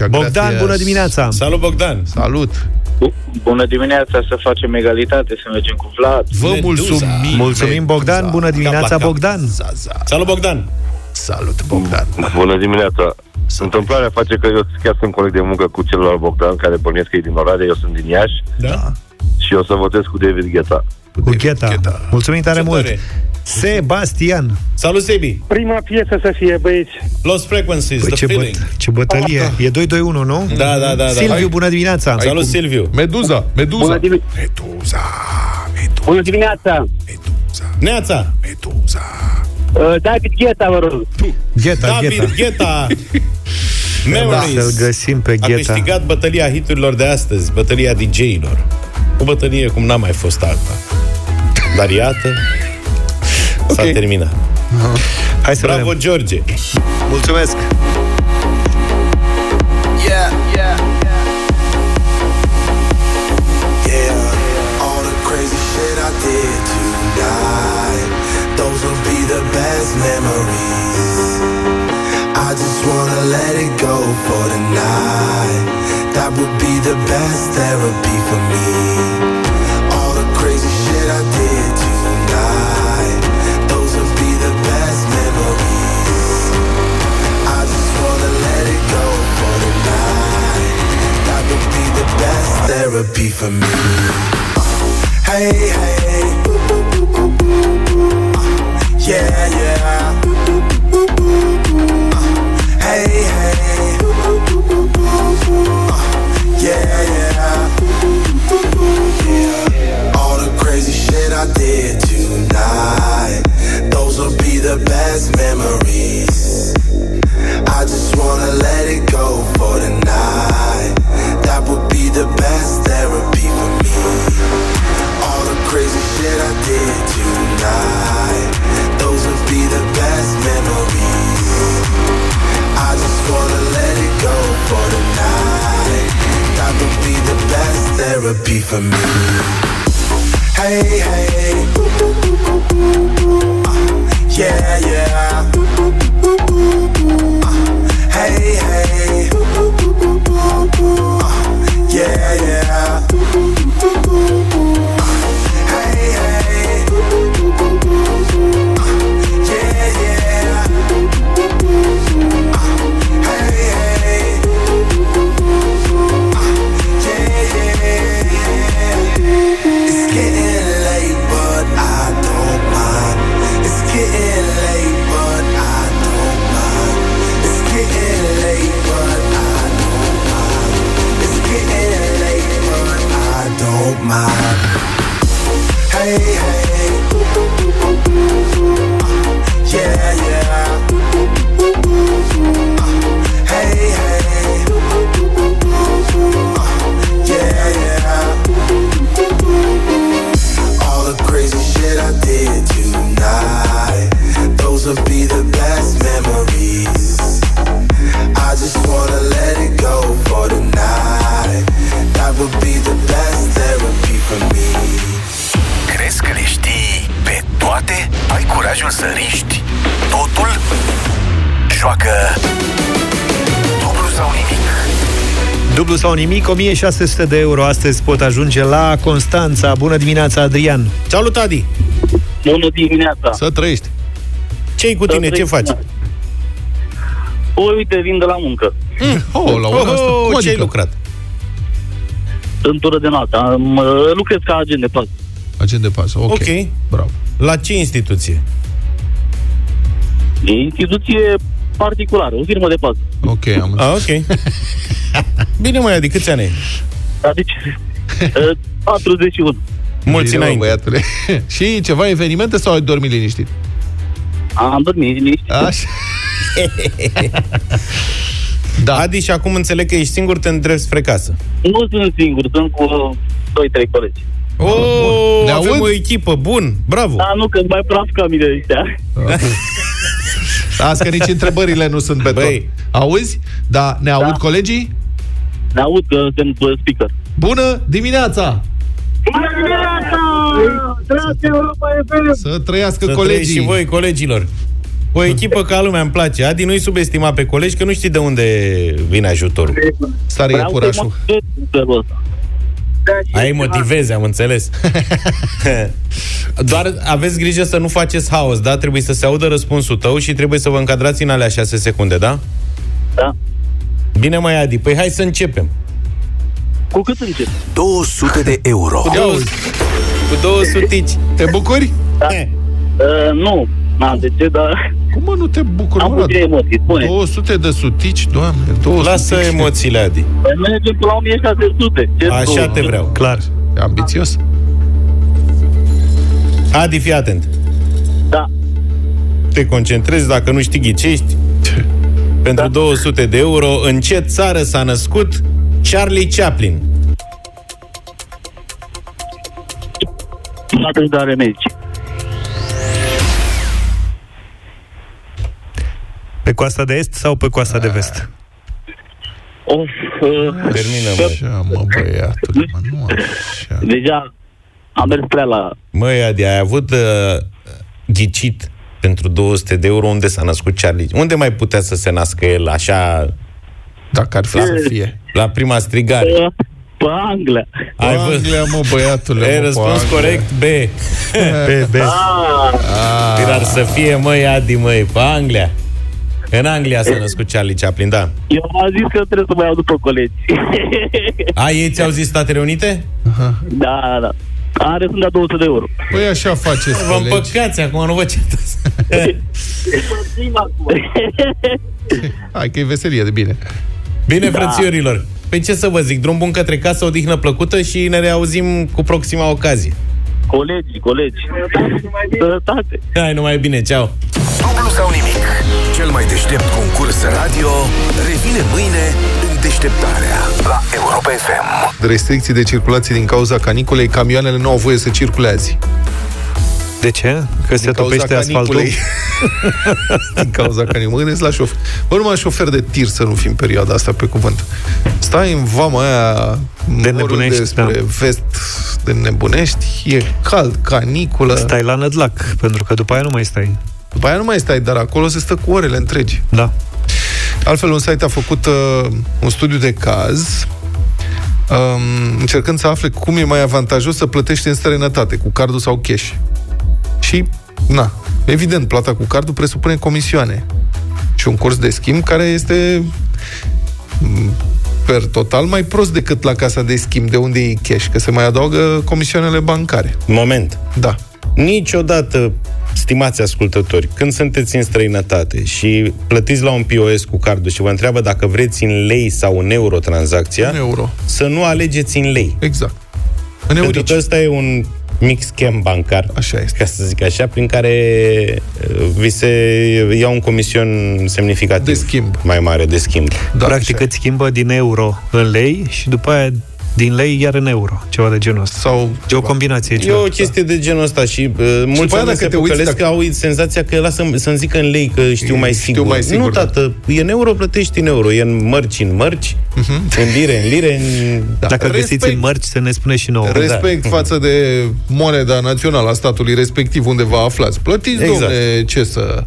Bogdan, bună dimineața! Salut, Bogdan! Salut! Bună dimineața, să facem egalitate, să mergem cu Vlad. Vă mulțumim! Mulțumim, Bogdan! Bună dimineața, Bogdan! Salut, Bogdan! Salut, Bogdan! Bună dimineața! Întâmplarea face că eu chiar sunt coleg de muncă cu celălalt Bogdan, care bănuiesc că e din Oradea, eu sunt din Iași. Da. Și eu o să votez cu David Guetta. Cu, cu Gheta. Gheta. Mulțumim tare Ce mult! Tare. Sebastian. Salut, Sebi! Prima piesă să fie, băieți. Lost Frequencies, păi The ce Feeling. Băt- ce bătălie. Ah, da. E 2-2-1, nu? Da, da, da. da. Silviu, Hai. bună dimineața! Salut, cu... Silviu! Meduza, Meduza! Bună dimi- Meduza, Meduza! Bună dimineața! Meduza! Neața! Meduza! Uh, David Gheta, vă rog! Gheta, David Gheta! *laughs* Memories. Să-l găsim pe A Gheta. câștigat bătălia hiturilor de astăzi, bătălia DJ-ilor. O bătălie cum n-a mai fost alta. Dar iată, s-a Ok. terminat. Hai să Bravo, vedem. George! Mulțumesc! Yeah, yeah, yeah. All the crazy shit I did tonight, those will be the best memories. I just wanna let it go for tonight. That would be the best therapy for me. Hey, hey. Yeah, yeah. Joacă dublu sau nimic. Dublu sau nimic, 1600 de euro astăzi pot ajunge la Constanța. Bună dimineața, Adrian! Salut, Adi! Bună dimineața! Să trăiești. Ce-i cu tine? Ce faci? O, uite, vin de la muncă. Oh, la ora asta. Oh, Cum ce-ai adică? lucrat? În tură de noapte. Am, uh, lucrez ca agent de pas. Agent de pasă, ok. Ok. Bravo. La ce instituție? E instituție particulară, o firmă de pas. Ok, am Ah, ok. Bine, mai Adi, câți ani ai? Adică *laughs* uh, 41. Mulți Bine, mă, înainte. băiatule. *laughs* Și ceva evenimente sau ai dormit liniștit? Am dormit liniștit. Așa. *laughs* da. Adi, și acum înțeleg că ești singur, te îndrept spre casă. Nu sunt singur, sunt cu 2-3 colegi. Oh, Ne avem aud? o echipă, bun, bravo. Da, nu, că mai praf ca mine ăștia. Azi că nici întrebările nu sunt beton. Băi. Auzi? Da, ne aud colegii? Ne aud că sunt uh, speaker. Bună dimineața! Bună dimineața! Dragi Europa FM! Să trăiască Să colegii. trăiți și voi, colegilor. O echipă ca lumea îmi place. Adi, nu-i subestima pe colegi, că nu știi de unde vine ajutorul. Stare e Vreau să-i purașul. motivez în felul ăsta. Ai motivezi, am înțeles. *laughs* Doar aveți grijă să nu faceți haos, da? Trebuie să se audă răspunsul tău și trebuie să vă încadrați în alea 6 secunde, da? Da. Bine, mai Adi, păi hai să începem. Cu cât încep? 200 de euro. Cu două, cu două sutici. Te bucuri? Da. Eh, Uh, nu, n-am de ce, dar Cum mă nu te bucuri? am mă, puține emoții. Spune, 200 de sutici, doamne, 200 Lasă emoțiile, Adi. Păi mergem pe la 1600. Ce Așa tu? te vreau. Clar. E ambițios. Adi, fii atent. Da. Te concentrezi, dacă nu știi ghicești. *laughs* Pentru 200 de euro, în ce țară s-a născut Charlie Chaplin? Statele de Americi. Pe coasta de est sau pe coasta de vest? Of, uh, Termină, mă. Așa, mă, băiatul, mă, nu așa. deja am mers prea la... Măi, Adi, ai avut uh, ghicit pentru 200 de euro unde s-a născut Charlie. Unde mai putea să se nască el așa Dacă ar fi să fie. la prima strigare? Pe, pe Anglia. Ai văzut? Anglia, mă, băiatule. Ai mă, răspuns pe corect B. Pe, pe. *laughs* Ah, Dar să fie, măi, Adi, măi, pe Anglia. În Anglia s-a născut Charlie Chaplin, da. eu am zis că trebuie să mă iau după colegi. *laughs* A, ei ți-au zis Statele Unite? da, da, da. Are sunt la 200 de euro. Păi așa faceți, Vă colegi. împăcați, acum nu vă certați. *laughs* Hai că e veselie de bine. Bine, Da. frățiorilor. Păi ce să vă zic, drum bun către casă, o dihnă plăcută și ne reauzim cu proxima ocazie. colegi, colegi. Sănătate. Hai, numai bine, ceau! Dublu sau nimic. Cel mai deștept concurs radio revine mâine în deșteptarea la Europa FM. Restricții de circulație din cauza caniculei, camioanele nu au voie să circule azi. De ce? Că se Din cauza topește asfaltul? caniculei. *laughs* din cauza caniculei. Mă gândesc la șofer. Bă, numai șofer de tir să nu fii în perioada asta, pe cuvânt. Stai în vama aia De morul nebunești, despre da. vest de nebunești, e cald, caniculă. Stai la nădlac, pentru că după aia nu mai stai. După aia nu mai stai, dar acolo se stă cu orele întregi. Da. Altfel, un site a făcut uh, un studiu de caz um, încercând să afle cum e mai avantajos să plătești în străinătate, cu cardul sau cash. Și, na, evident, plata cu cardul presupune comisioane și un curs de schimb care este m, per total mai prost decât la casa de schimb, de unde e cash, că se mai adaugă comisioanele bancare. Moment. Da. Niciodată, stimați ascultători, când sunteți în străinătate și plătiți la un POS cu cardul și vă întreabă dacă vreți în lei sau în euro tranzacția, În euro. să nu alegeți în lei. Exact. În Pentru eurici. că ăsta e un mic scam bancar, Așa este. ca să zic așa, prin care uh, vi se ia un comision semnificativ. De schimb. Mai mare de schimb. Da, Practic așa e. îți schimbă din euro în lei și după aia din lei iar în euro. Ceva de genul ăsta. Sau E o ceva. combinație. E ceva. o chestie de genul ăsta și uh, mulți după aia oameni dacă se te uiți, păcălesc dacă- că au senzația că lasă să-mi zică în lei, că știu mai Știu sigur. mai sigur, nu, da. tată, e în euro, plătești în euro. E în mărci, în mărci, în lire, în lire, în... Da. Dacă Respect. găsiți în mărci, să ne spune și nouă. Respect față de moneda națională a statului respectiv unde vă aflați. Plătiți, Exact. exact. domne, ce să...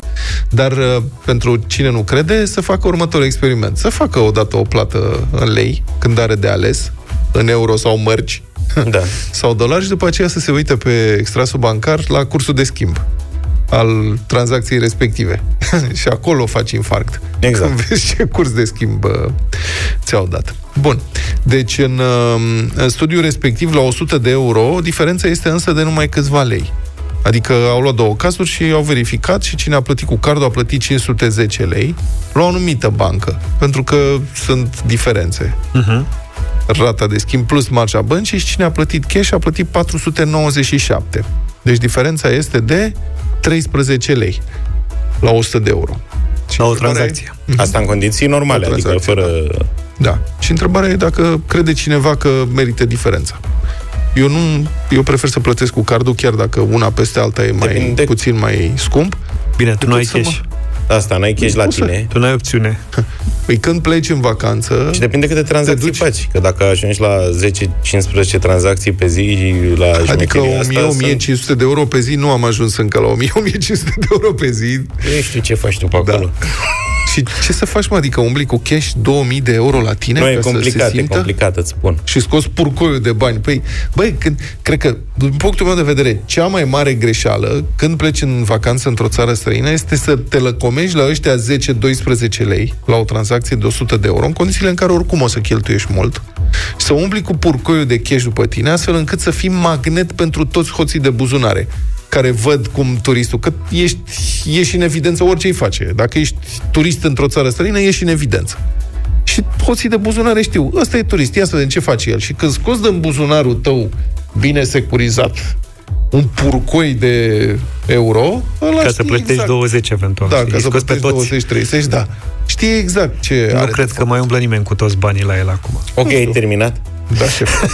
Dar uh, pentru cine nu crede, să facă următorul experiment. Să facă odată o plată în lei, când are de ales, în euro sau mărci, *laughs* Da. sau dolari, și după aceea să se uite pe extrasul bancar la cursul de schimb al tranzacției respective. *laughs* și acolo faci infarct. Exact. Când vezi ce curs de schimb uh, ți-au dat. Bun. Deci, în, uh, în studiul respectiv, la 100 de euro, diferența este însă de numai câțiva lei. Adică au luat două cazuri și au verificat și cine a plătit cu cardul a plătit 510 lei la o anumită bancă, pentru că sunt diferențe. Uh-huh. Rata de schimb plus marja băncii și cine a plătit cash a plătit 497. Deci diferența este de 13 lei la 100 de euro. Și La o întrebarea e- tranzacție. Asta în condiții normale, O adică tranzacție, fără... Da. Și întrebarea e dacă crede cineva că merită diferența. Eu nu, eu prefer să plătesc cu cardul, chiar dacă una peste alta e mai Depinde. puțin mai scump. Bine, tu nu ai Decât să cash. Asta, n-ai cash la Cum să- tine. Tu nu ai opțiune. Păi când pleci în vacanță, Și depinde câte tranzacții duci- faci. Că dacă ajungi la 10-15 tranzacții pe zi și la adică șmecheria asta, 1000-1500 de euro pe zi, nu am ajuns încă la 1000-1500 de euro pe zi. sunt- Nu știu ce faci tu pe acolo. Da. Și ce să faci, mă? Adică umbli cu cash 2000 de euro la tine? Nu, ca e să se complicat, e simtă? complicat, îți spun. și scoți purcoiul de bani. Păi, băi, când, cred că, din punctul meu de vedere, cea mai mare greșeală când pleci în vacanță într-o țară străină este să te lăcomești la ăștia 10-12 lei la o tranzacție de 100 de euro, în condițiile în care oricum o să cheltuiești mult, și să umbli cu purcoiul de cash după tine, astfel încât să fii magnet pentru toți hoții de buzunare care văd cum turistul, că ești, ești în evidență orice îi face. Dacă ești turist într-o țară străină, ești în evidență. Și hoții de buzunare știu, ăsta e turist, ia să vedem ce face el. Și când scoți din buzunarul tău bine securizat un purcoi de euro, ăla Ca să știe plătești exact. 20 eventual. Da, știi? ca Îi să scoți pe plătești toți. 20-30, da. Știe exact ce Nu are cred de că mai umblă nimeni cu toți banii la el acum. Ok, ai terminat? Da, șef. *laughs*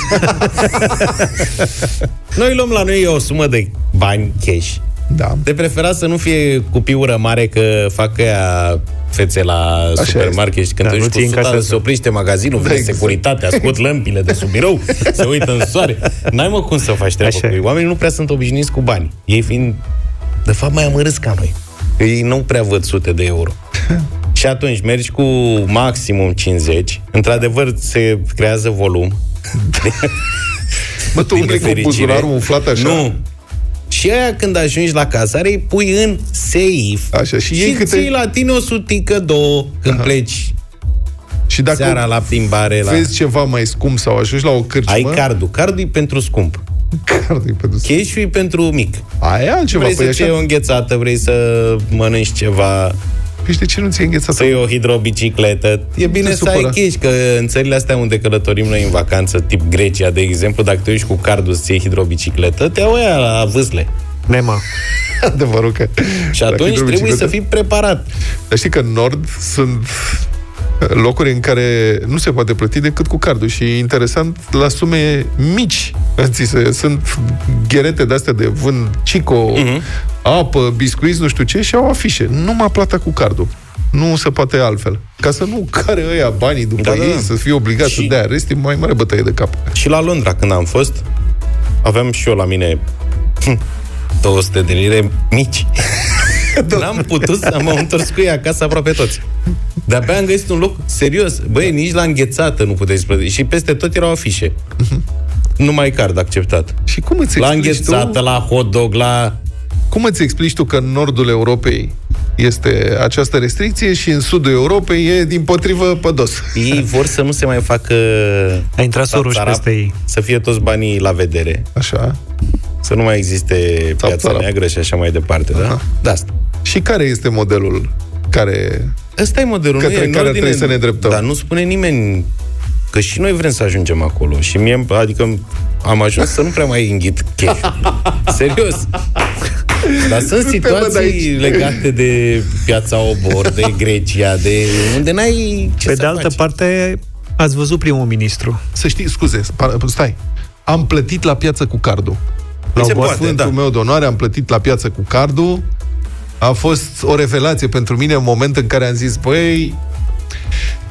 Noi luăm la noi o sumă de bani cash. Da. De preferat să nu fie cu piură mare că fac ea fețe la Așa supermarket și când Da, te nu duci ții cu în 100, casă. se oprește magazinul, vine Da, exact. securitatea, scot lămpile de sub birou, *laughs* se uită în soare. N-ai mă cum să faci treaba Așa cu e. ei. Oamenii nu prea sunt obișnuiți cu bani. Ei fiind, de fapt, mai amărâți ca noi. Ei nu prea văd sute de euro. *laughs* și atunci mergi cu maximum 50. Într-adevăr, se creează volum. Bă, tu Din umbli cu nefericire. buzunarul umflat așa? Nu. Și aia când ajungi la casare, îi pui în seif. Așa, și iei și câte- ții la tine o sutică, două, când pleci Și dacă seara la plimbare. La... vezi ceva mai scump sau ajungi la o cârciumă... Ai cardul. Cardul e pentru scump. Cardul e pentru... Cash-ul e pentru mic. Aia e altceva. vrei păi să-ți așa... iei o înghețată, vrei să mănânci ceva, Păi și de ce nu ți-ai înghețat? să iei o hidrobicicletă. E bine te să ai supăra. cash, că în țările astea unde călătorim noi în vacanță, tip Grecia, de exemplu, dacă te uiți cu cardul să iei hidrobicicletă, te iau aia la vâsle. Nema. *laughs* Adevărul că... Și la atunci trebuie hidrobicicletă- să fii preparat. Dar știi că în Nord sunt locuri în care nu se poate plăti decât cu cardul și interesant, la sume mici ți se, sunt gherete de-astea de vând cico, Mhm. apă, biscuiți, nu știu ce și au afișe. Numai plata cu cardul. Nu se poate altfel. Ca să nu care ăia banii după Da, da, ei, da. să fie obligați Și- să dea rest, e mai mare bătaie de cap. Și la Londra, când am fost, aveam și eu la mine 200 de lire mici. *laughs* *laughs* N-am putut să mă întors cu ei acasă aproape toți. De-abia am găsit un loc serios. Băi, nici la înghețată nu puteți plăti. Și peste tot erau afișe. Numai card acceptat. Și cum îți La explici înghețată, tu, la hot dog, la... cum îți explici tu că în nordul Europei este această restricție și în sudul Europei e din potrivă pădos? Ei vor să nu se mai facă... A intrat stat Soros țarap, peste ei. Să fie toți banii la vedere. Așa. Să nu mai existe piața țarap. neagră și așa mai departe, da? Aha. De asta. Și care este modelul care... Ăsta e modelul. Către nu e în care ar ordine, trebui să ne îndreptăm. Dar nu spune nimeni că și noi vrem să ajungem acolo. Și mie, adică am ajuns să nu prea mai înghit cash. *laughs* Serios. Dar sunt Nu te văd situații aici. legate de piața Obor, de Grecia, de unde n-ai ce Pe să de altă faci. parte, ați văzut primul ministru. Să știi, scuze, pa- stai. Am plătit la piață cu cardul. La Se o poate, sfântul da. meu de onoare am plătit la piață cu cardul. A fost o revelație pentru mine în moment în care am zis, băi,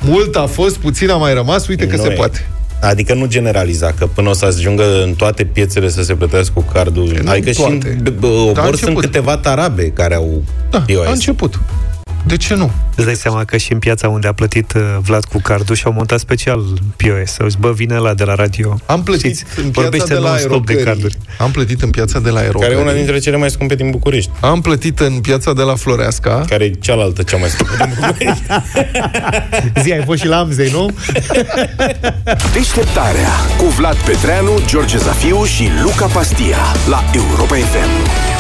mult a fost, puțin a mai rămas, uite că Nu se e. poate. Adică nu generaliza, că până o să ajungă în toate piețele să se plătească cu cardul. nu adică și în toate. b- b- Dar a Obor sunt început. câteva tarabe care au Da, POS. a început. De ce nu? Îți dai seama că și în piața unde a plătit uh, Vlad cu cardul și-au montat special POS. Au zis, bă, vine la de la radio. Am plătit Știți, în piața vorbește de la non-stop de aerocării. carduri. Am plătit în piața de la Care e aerocării. una dintre cele mai scumpe din București. Am plătit în piața de la Floreasca. Care e cealaltă cea mai scumpă din București. *laughs* Zi, ai fost și la Amzei, nu? *laughs* Deșteptarea cu Vlad Petreanu, George Zafiu și Luca Pastia la Europa FM.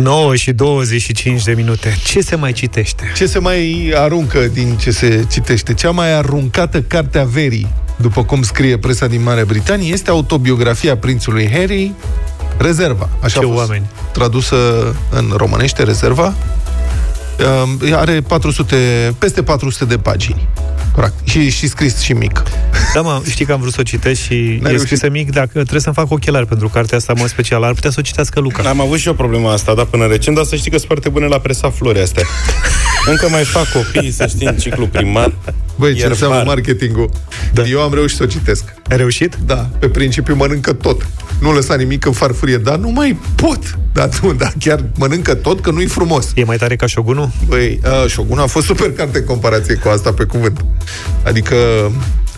9 și 25 de minute. Ce se mai citește? Ce se mai aruncă din ce se citește? Cea mai aruncată carte a verii, după cum scrie presa din Marea Britanie, este autobiografia prințului Harry, Rezerva. Așa Ce a fost oameni. tradusă în românește, Rezerva. Um, Are 400, peste 400 de pagini. Practic. Și, și scris și mic. Da, mă, știi că am vrut să o citesc și e reușit. scrisă mic, dacă trebuie să-mi fac ochelari pentru cartea asta, mă special. Ar putea să o citească Luca. Am avut și eu problema asta, dar până recent, dar să știi că sunt foarte bune la presa flori astea. Încă mai fac copii, să știi, în ciclu primar. Băi, ce Ierbar. înseamnă marketingul? Da. Eu am reușit să o citesc. Ai reușit? Da, pe principiu mănâncă tot. Nu lăsa nimic în farfurie, dar nu mai pot. Dar nu, dar chiar mănâncă tot, că nu-i frumos. E mai tare ca șogunul? Băi, uh, Shogun a fost super carte în comparație cu asta pe cuvânt. Adică,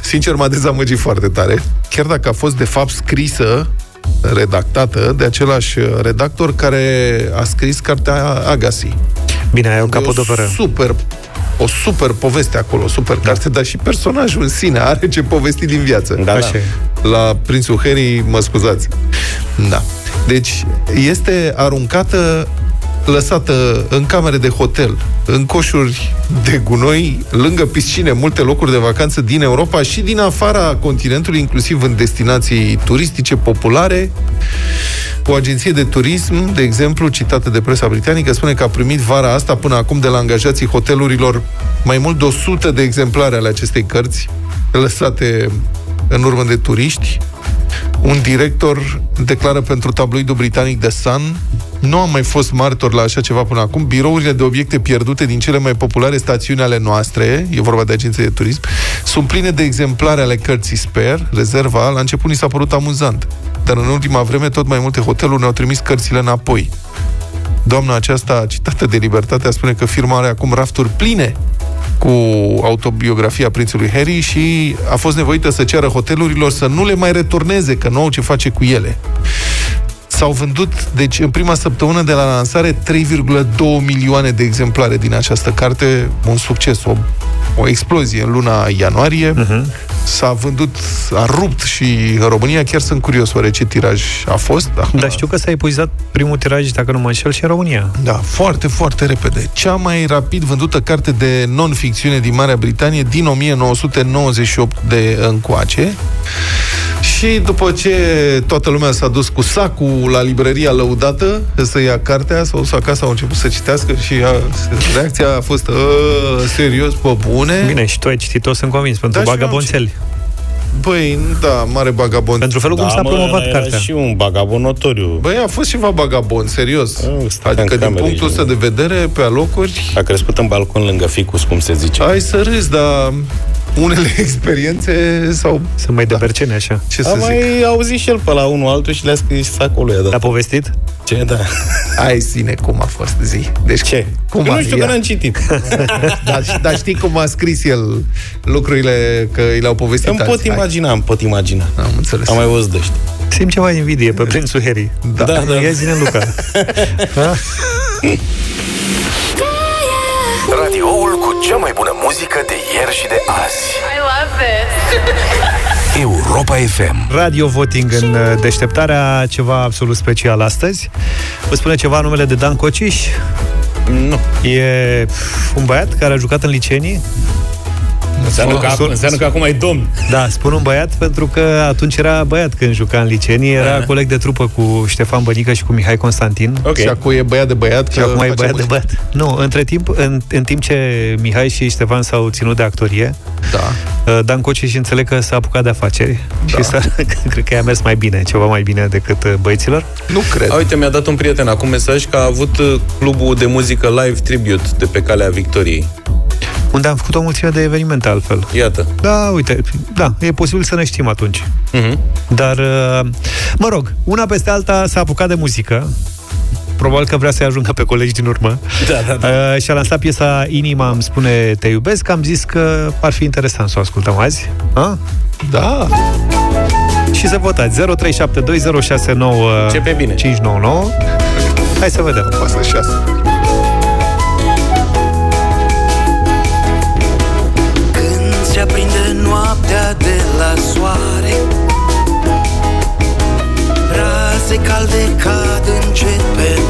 sincer, m-a dezamăgit foarte tare. Chiar dacă a fost, de fapt, scrisă, redactată de același uh, redactor care a scris cartea Agassi. Bine, ai o E o capodoperă. super o super poveste acolo, o super carte, dar și personajul în sine are ce povesti din viață. Da, Așa da. e. La Prințul Harry, mă scuzați. Da. Deci, este aruncată lăsată în camere de hotel, în coșuri de gunoi, lângă piscine, multe locuri de vacanță din Europa și din afara continentului, inclusiv în destinații turistice populare. O agenție de turism, de exemplu, citată de presa britanică, spune că a primit vara asta până acum de la angajații hotelurilor mai mult de 100 de exemplare ale acestei cărți lăsate în urmă de turiști. Un director declară pentru tabloidul britanic The Sun nu am mai fost martor la așa ceva până acum. Birourile de obiecte pierdute din cele mai populare stațiuni ale noastre, e vorba de agenții de turism, sunt pline de exemplare ale cărții Spare, rezerva. La început ni s-a părut amuzant, dar în ultima vreme tot mai multe hoteluri ne-au trimis cărțile înapoi. Doamna aceasta, citată de Libertatea, spune că firma are acum rafturi pline cu autobiografia prințului Harry și a fost nevoită să ceară hotelurilor să nu le mai returneze, că nu au ce face cu ele. S-au vândut, deci, în prima săptămână de la lansare, 3,2 milioane de exemplare din această carte. Un succes, o, o explozie în luna ianuarie. Uh-huh. S-a vândut, a rupt și în România. Chiar sunt curios oare ce tiraj a fost. Acum, Dar știu că s-a epuizat primul tiraj, dacă nu mă înșel, și în România. Da, foarte, foarte repede. Cea mai rapid vândută carte de non-ficțiune din Marea Britanie din 1998 de încoace. Și după ce toată lumea s-a dus cu sacul la librăria lăudată să ia cartea, s-au dus acasă, au început să citească și a, reacția a fost "Ă, serios, pe bune. Bine, și tu ai citit-o, sunt convins, pentru Da, și eu am bagabonțeli. Băi, da, mare bagabond. Pentru felul cum Da, s-a mă, promovat era cartea. și un bagabon notoriu. Băi, a fost ceva bagabond, serios. Oh, stai adică în din camere punctul și- ăsta de vedere, pe alocuri, A crescut în balcon lângă ficus, cum se zice. ai să râzi, dar unele *laughs* experiențe sau... Sunt mai de bercene, așa. Ce să Am zic? mai auzit și el pe la unul altul și le-a scris acolo. i-a dat. L-a povestit? Ce, da. *laughs* Hai, zine, cum a fost, zi. Deci, Ce? Cum Că a, nu știu ia. că n-am citit. *laughs* dar, dar știi cum a scris el lucrurile, că i le-au povestit Îmi pot alții. Hai. imagina, îmi pot imagina. Am înțeles. Am mai văzut de ăștia. Simt ceva invidie pe prințul Harry. Da. Da, da. Ia zine, Luca. Da? Radioul cu cea mai bună muzică de ieri și de azi. I love this. *laughs* Europa FM. Radio voting în uh, deșteptarea, ceva absolut special astăzi. Vă spune ceva numele de Dan Cociș? Nu. E un băiat care a jucat în licenii. Înseamnă că, Sun- înseamnă că acum e domn. Da, spun un băiat pentru că atunci era băiat când juca în licenii, era Aha. coleg de trupă cu Ștefan Bănică și cu Mihai Constantin. Ok. Și acum e băiat de băiat. Și că acum e face băiat de muzică. băiat. Nu, între timp, în, în timp ce Mihai și Ștefan s-au ținut de actorie, Da. uh, Dan Cociș și înțeleg că s-a apucat de afaceri Da. și s-a, *laughs* cred că i-a mers mai bine, ceva mai bine decât uh, băieților. Nu cred. A, uite, mi-a dat un prieten acum mesaj că a avut uh, clubul de muzică Live Tribute de pe Calea Victoriei. Unde am făcut o mulțime de evenimente altfel. Iată. Da, uite, da, e posibil să ne știm atunci. Uh-huh. Dar, uh, mă rog, una peste alta s-a apucat de muzică. Probabil că vrea să-i ajungă pe colegi din urmă. Da, da, da. Uh, și a lansat piesa Inima îmi spune te iubesc. Am zis că ar fi interesant să o ascultăm azi. A? Da. Și să votați 0372069599. Ce pe bine. 599. Hai să vedem. Pasă 6. Noaptea de la soare. Raze calde cad încet pe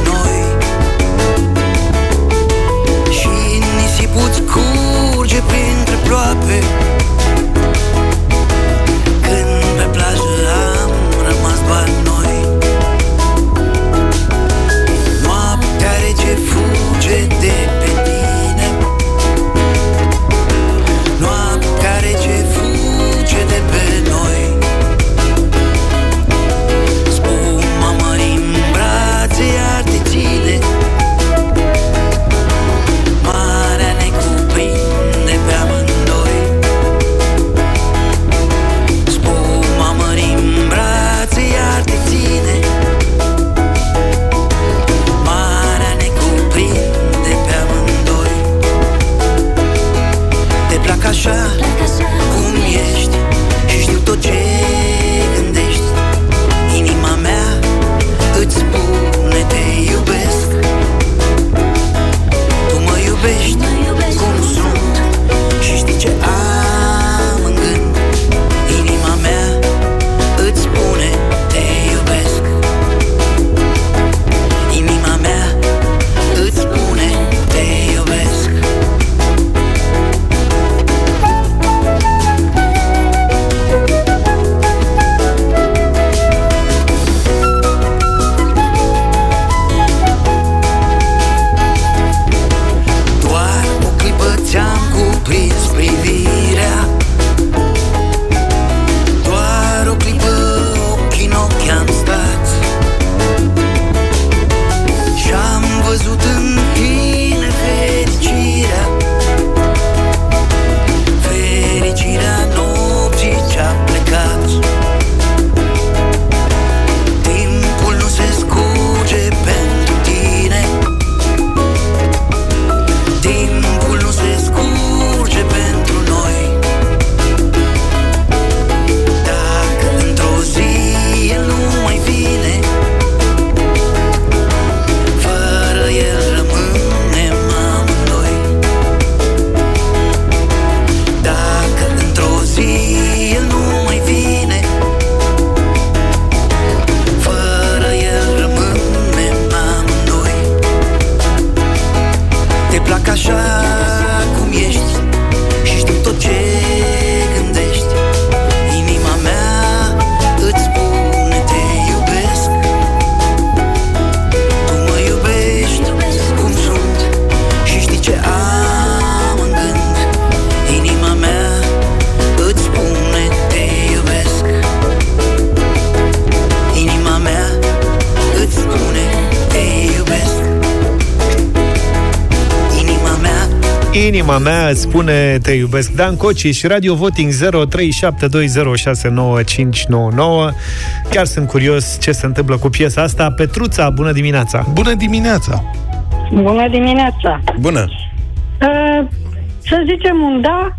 Inima mea îți spune te iubesc. Dan Coci și Radio Voting 0372069599. Chiar sunt curios ce se întâmplă cu piesa asta. Petruța, bună dimineața! Bună dimineața! Bună dimineața! Bună! Uh, să zicem un da,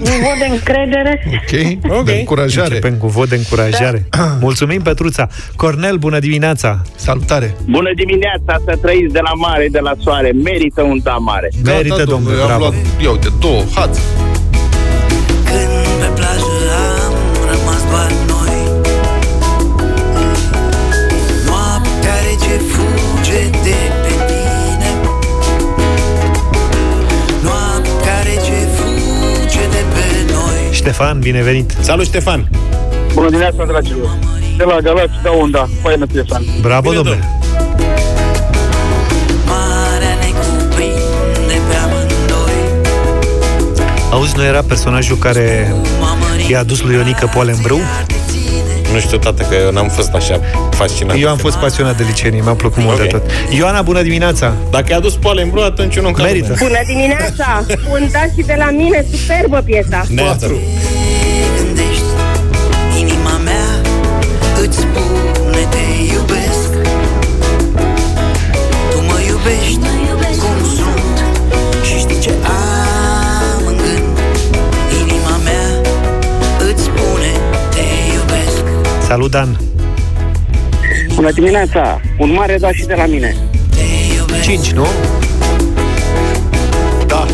un vot de încredere. Ok, Ok. de încurajare. Începem cu vot de încurajare. *clears throat* Mulțumim, Petruța. Cornel, bună dimineața! Salutare! Bună dimineața, să trăiți de la mare, de la soare. Merită un da mare. Merită, Gata, domnule, am bravo. luat, ia uite, două, hați. Ștefan, binevenit! Salut, Ștefan! Bună dimineața, dragilor. De la Galați, da un da. Faină piesa. Bravo, Bine, domnule! Marea ne cuprinde pe amândoi Auzi, nu era personajul care i-a adus lui Ionica poale în brâu? Nu știu, tată, că eu n-am fost așa fascinat. Eu am fost pasionat de licenii, mi-a plăcut mult Ok. de tot. Ioana, bună dimineața! Dacă i-a dus poale în brâu, atunci eu nu Merită. Bună dimineața! Un daș și de la mine, superbă piesa! Neața. gândești Inima mea îți spune te iubesc Tu mă iubești cum sunt Și știi ce am în gând Inima mea îți spune te iubesc Salut, Dan! Bună dimineața. Un mare da și de la mine. 5, nu? Da.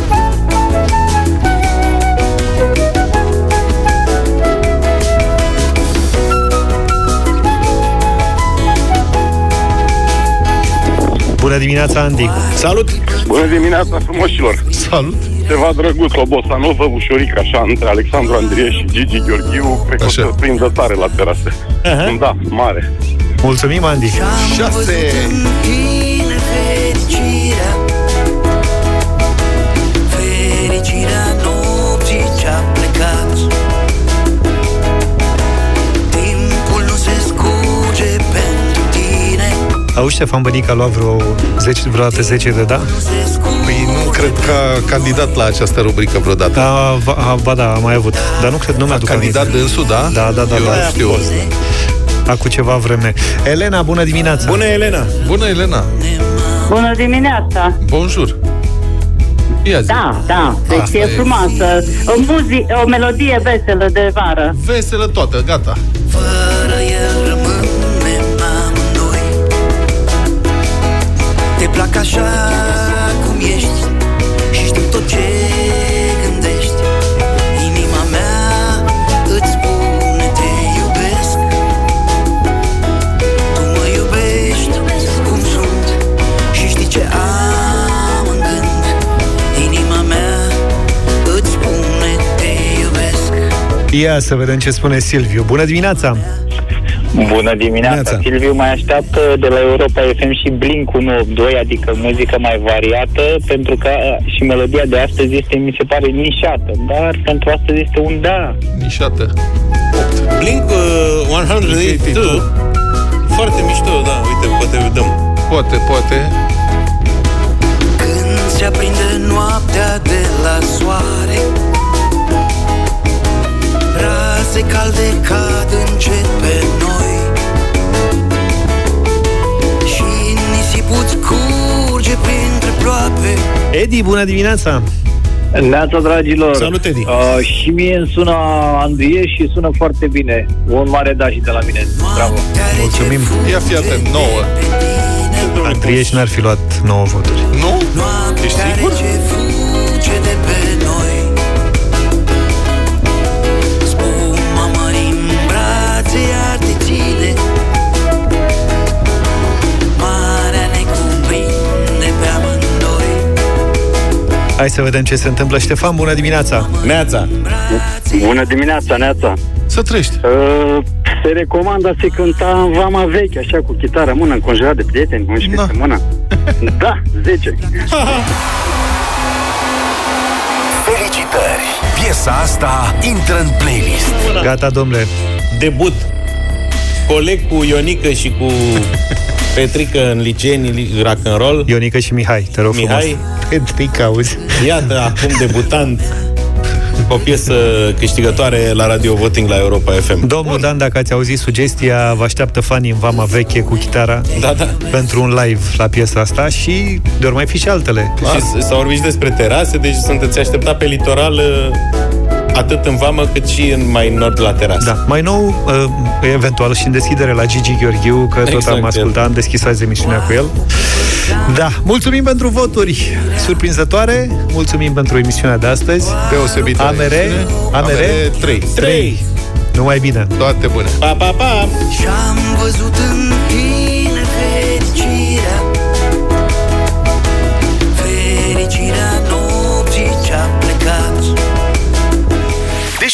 Bună dimineața, Andy! Salut! Bună dimineața, frumoșilor! Salut! Ceva drăguț, o bossa novă, ușoric, așa, între Alexandru Andrie și Gigi Gheorghiu, cred că Așa. o să prindă tare la terase. Aha. Da, mare. Mulțumim, Andy! Șase! Tine fericirea Fericirea nopții ce-a plecat Timpul nu se scurge pentru tine Auzi, Ștefan Bănic a luat vreo 10, vreodată 10 de da? Păi nu cred că a candidat la această rubrică vreodată. A, ba, a, ba da, a mai avut. Dar nu cred, nu mi-aduc candidat aminte. dânsul, da? Da, da, da. Eu da. nu știu. Acum ceva vreme. Elena, bună dimineața! Bună, Elena! Bună, Elena! Bună dimineața! Bonjour! Ia zi. Da, da, deci Asta e e. frumoasă. O, muzi- o melodie veselă de vară. Veselă toată, gata. Fără el rămânem amândoi Te plac așa Ia să vedem ce spune Silviu. Bună dimineața! Bună dimineața. Neața. Silviu mai așteaptă de la Europa FM și Blink 182, adică muzică mai variată, pentru că a, și melodia de astăzi este, mi se pare, nișată, dar pentru astăzi este un da. Nișată. Blink uh, 182 Foarte mișto, da, uite, poate dăm Poate, poate. Când se aprinde noaptea de la soare Raze calde cad încet pe noi Și nisipul curge printre ploape Edi, bună dimineața! Neața, dragilor! Salut, Edi! Uh, și mie îmi sună Andrie și sună foarte bine. Un mare da și de la mine. Bravo! Mulțumim! Ia fii atent, nouă. Andrieș n-ar fi luat 9 voturi. Nu? Ești sigur? ce fuge de pe noi Hai să vedem ce se întâmplă. Ștefan, bună dimineața! Neața! Bună dimineața, Neața! Să trăiești. Uh, se recomandă a se cânta în vama veche, așa, cu chitară în mână, înconjurat de prieteni, 11 Da. pe mână. Da, 10. Felicitări! Piesa asta intră în playlist. Gata, domnule. Debut Coleg cu Ionică și cu Petrică în liceenii rock and roll Ionică și Mihai, te rog Mihai. frumos. Petric, auzi. Iată, acum debutant o piesă câștigătoare la Radio Voting la Europa FM. Domnul Dan, dacă ați auzit sugestia, vă așteaptă fanii în vama veche cu chitara Da, da. pentru un live la piesa asta și de ori mai fi și altele. Și s- s-au vorbit și despre terase, deci sunteți așteptat pe litoral uh, atât în vamă cât și în mai nord la terasă. Da. Mai nou, uh, eventual și în deschidere la Gigi Gheorghiu, că tot Exact, am ascultat, el. am deschis azi emisiunea cu el. Da, mulțumim pentru voturi surprinzătoare, mulțumim pentru emisiunea de astăzi. Deosebită. AMR, AMR, 3. 3. Numai bine. Toate bune. Pa, pa, pa! Și-am văzut în tine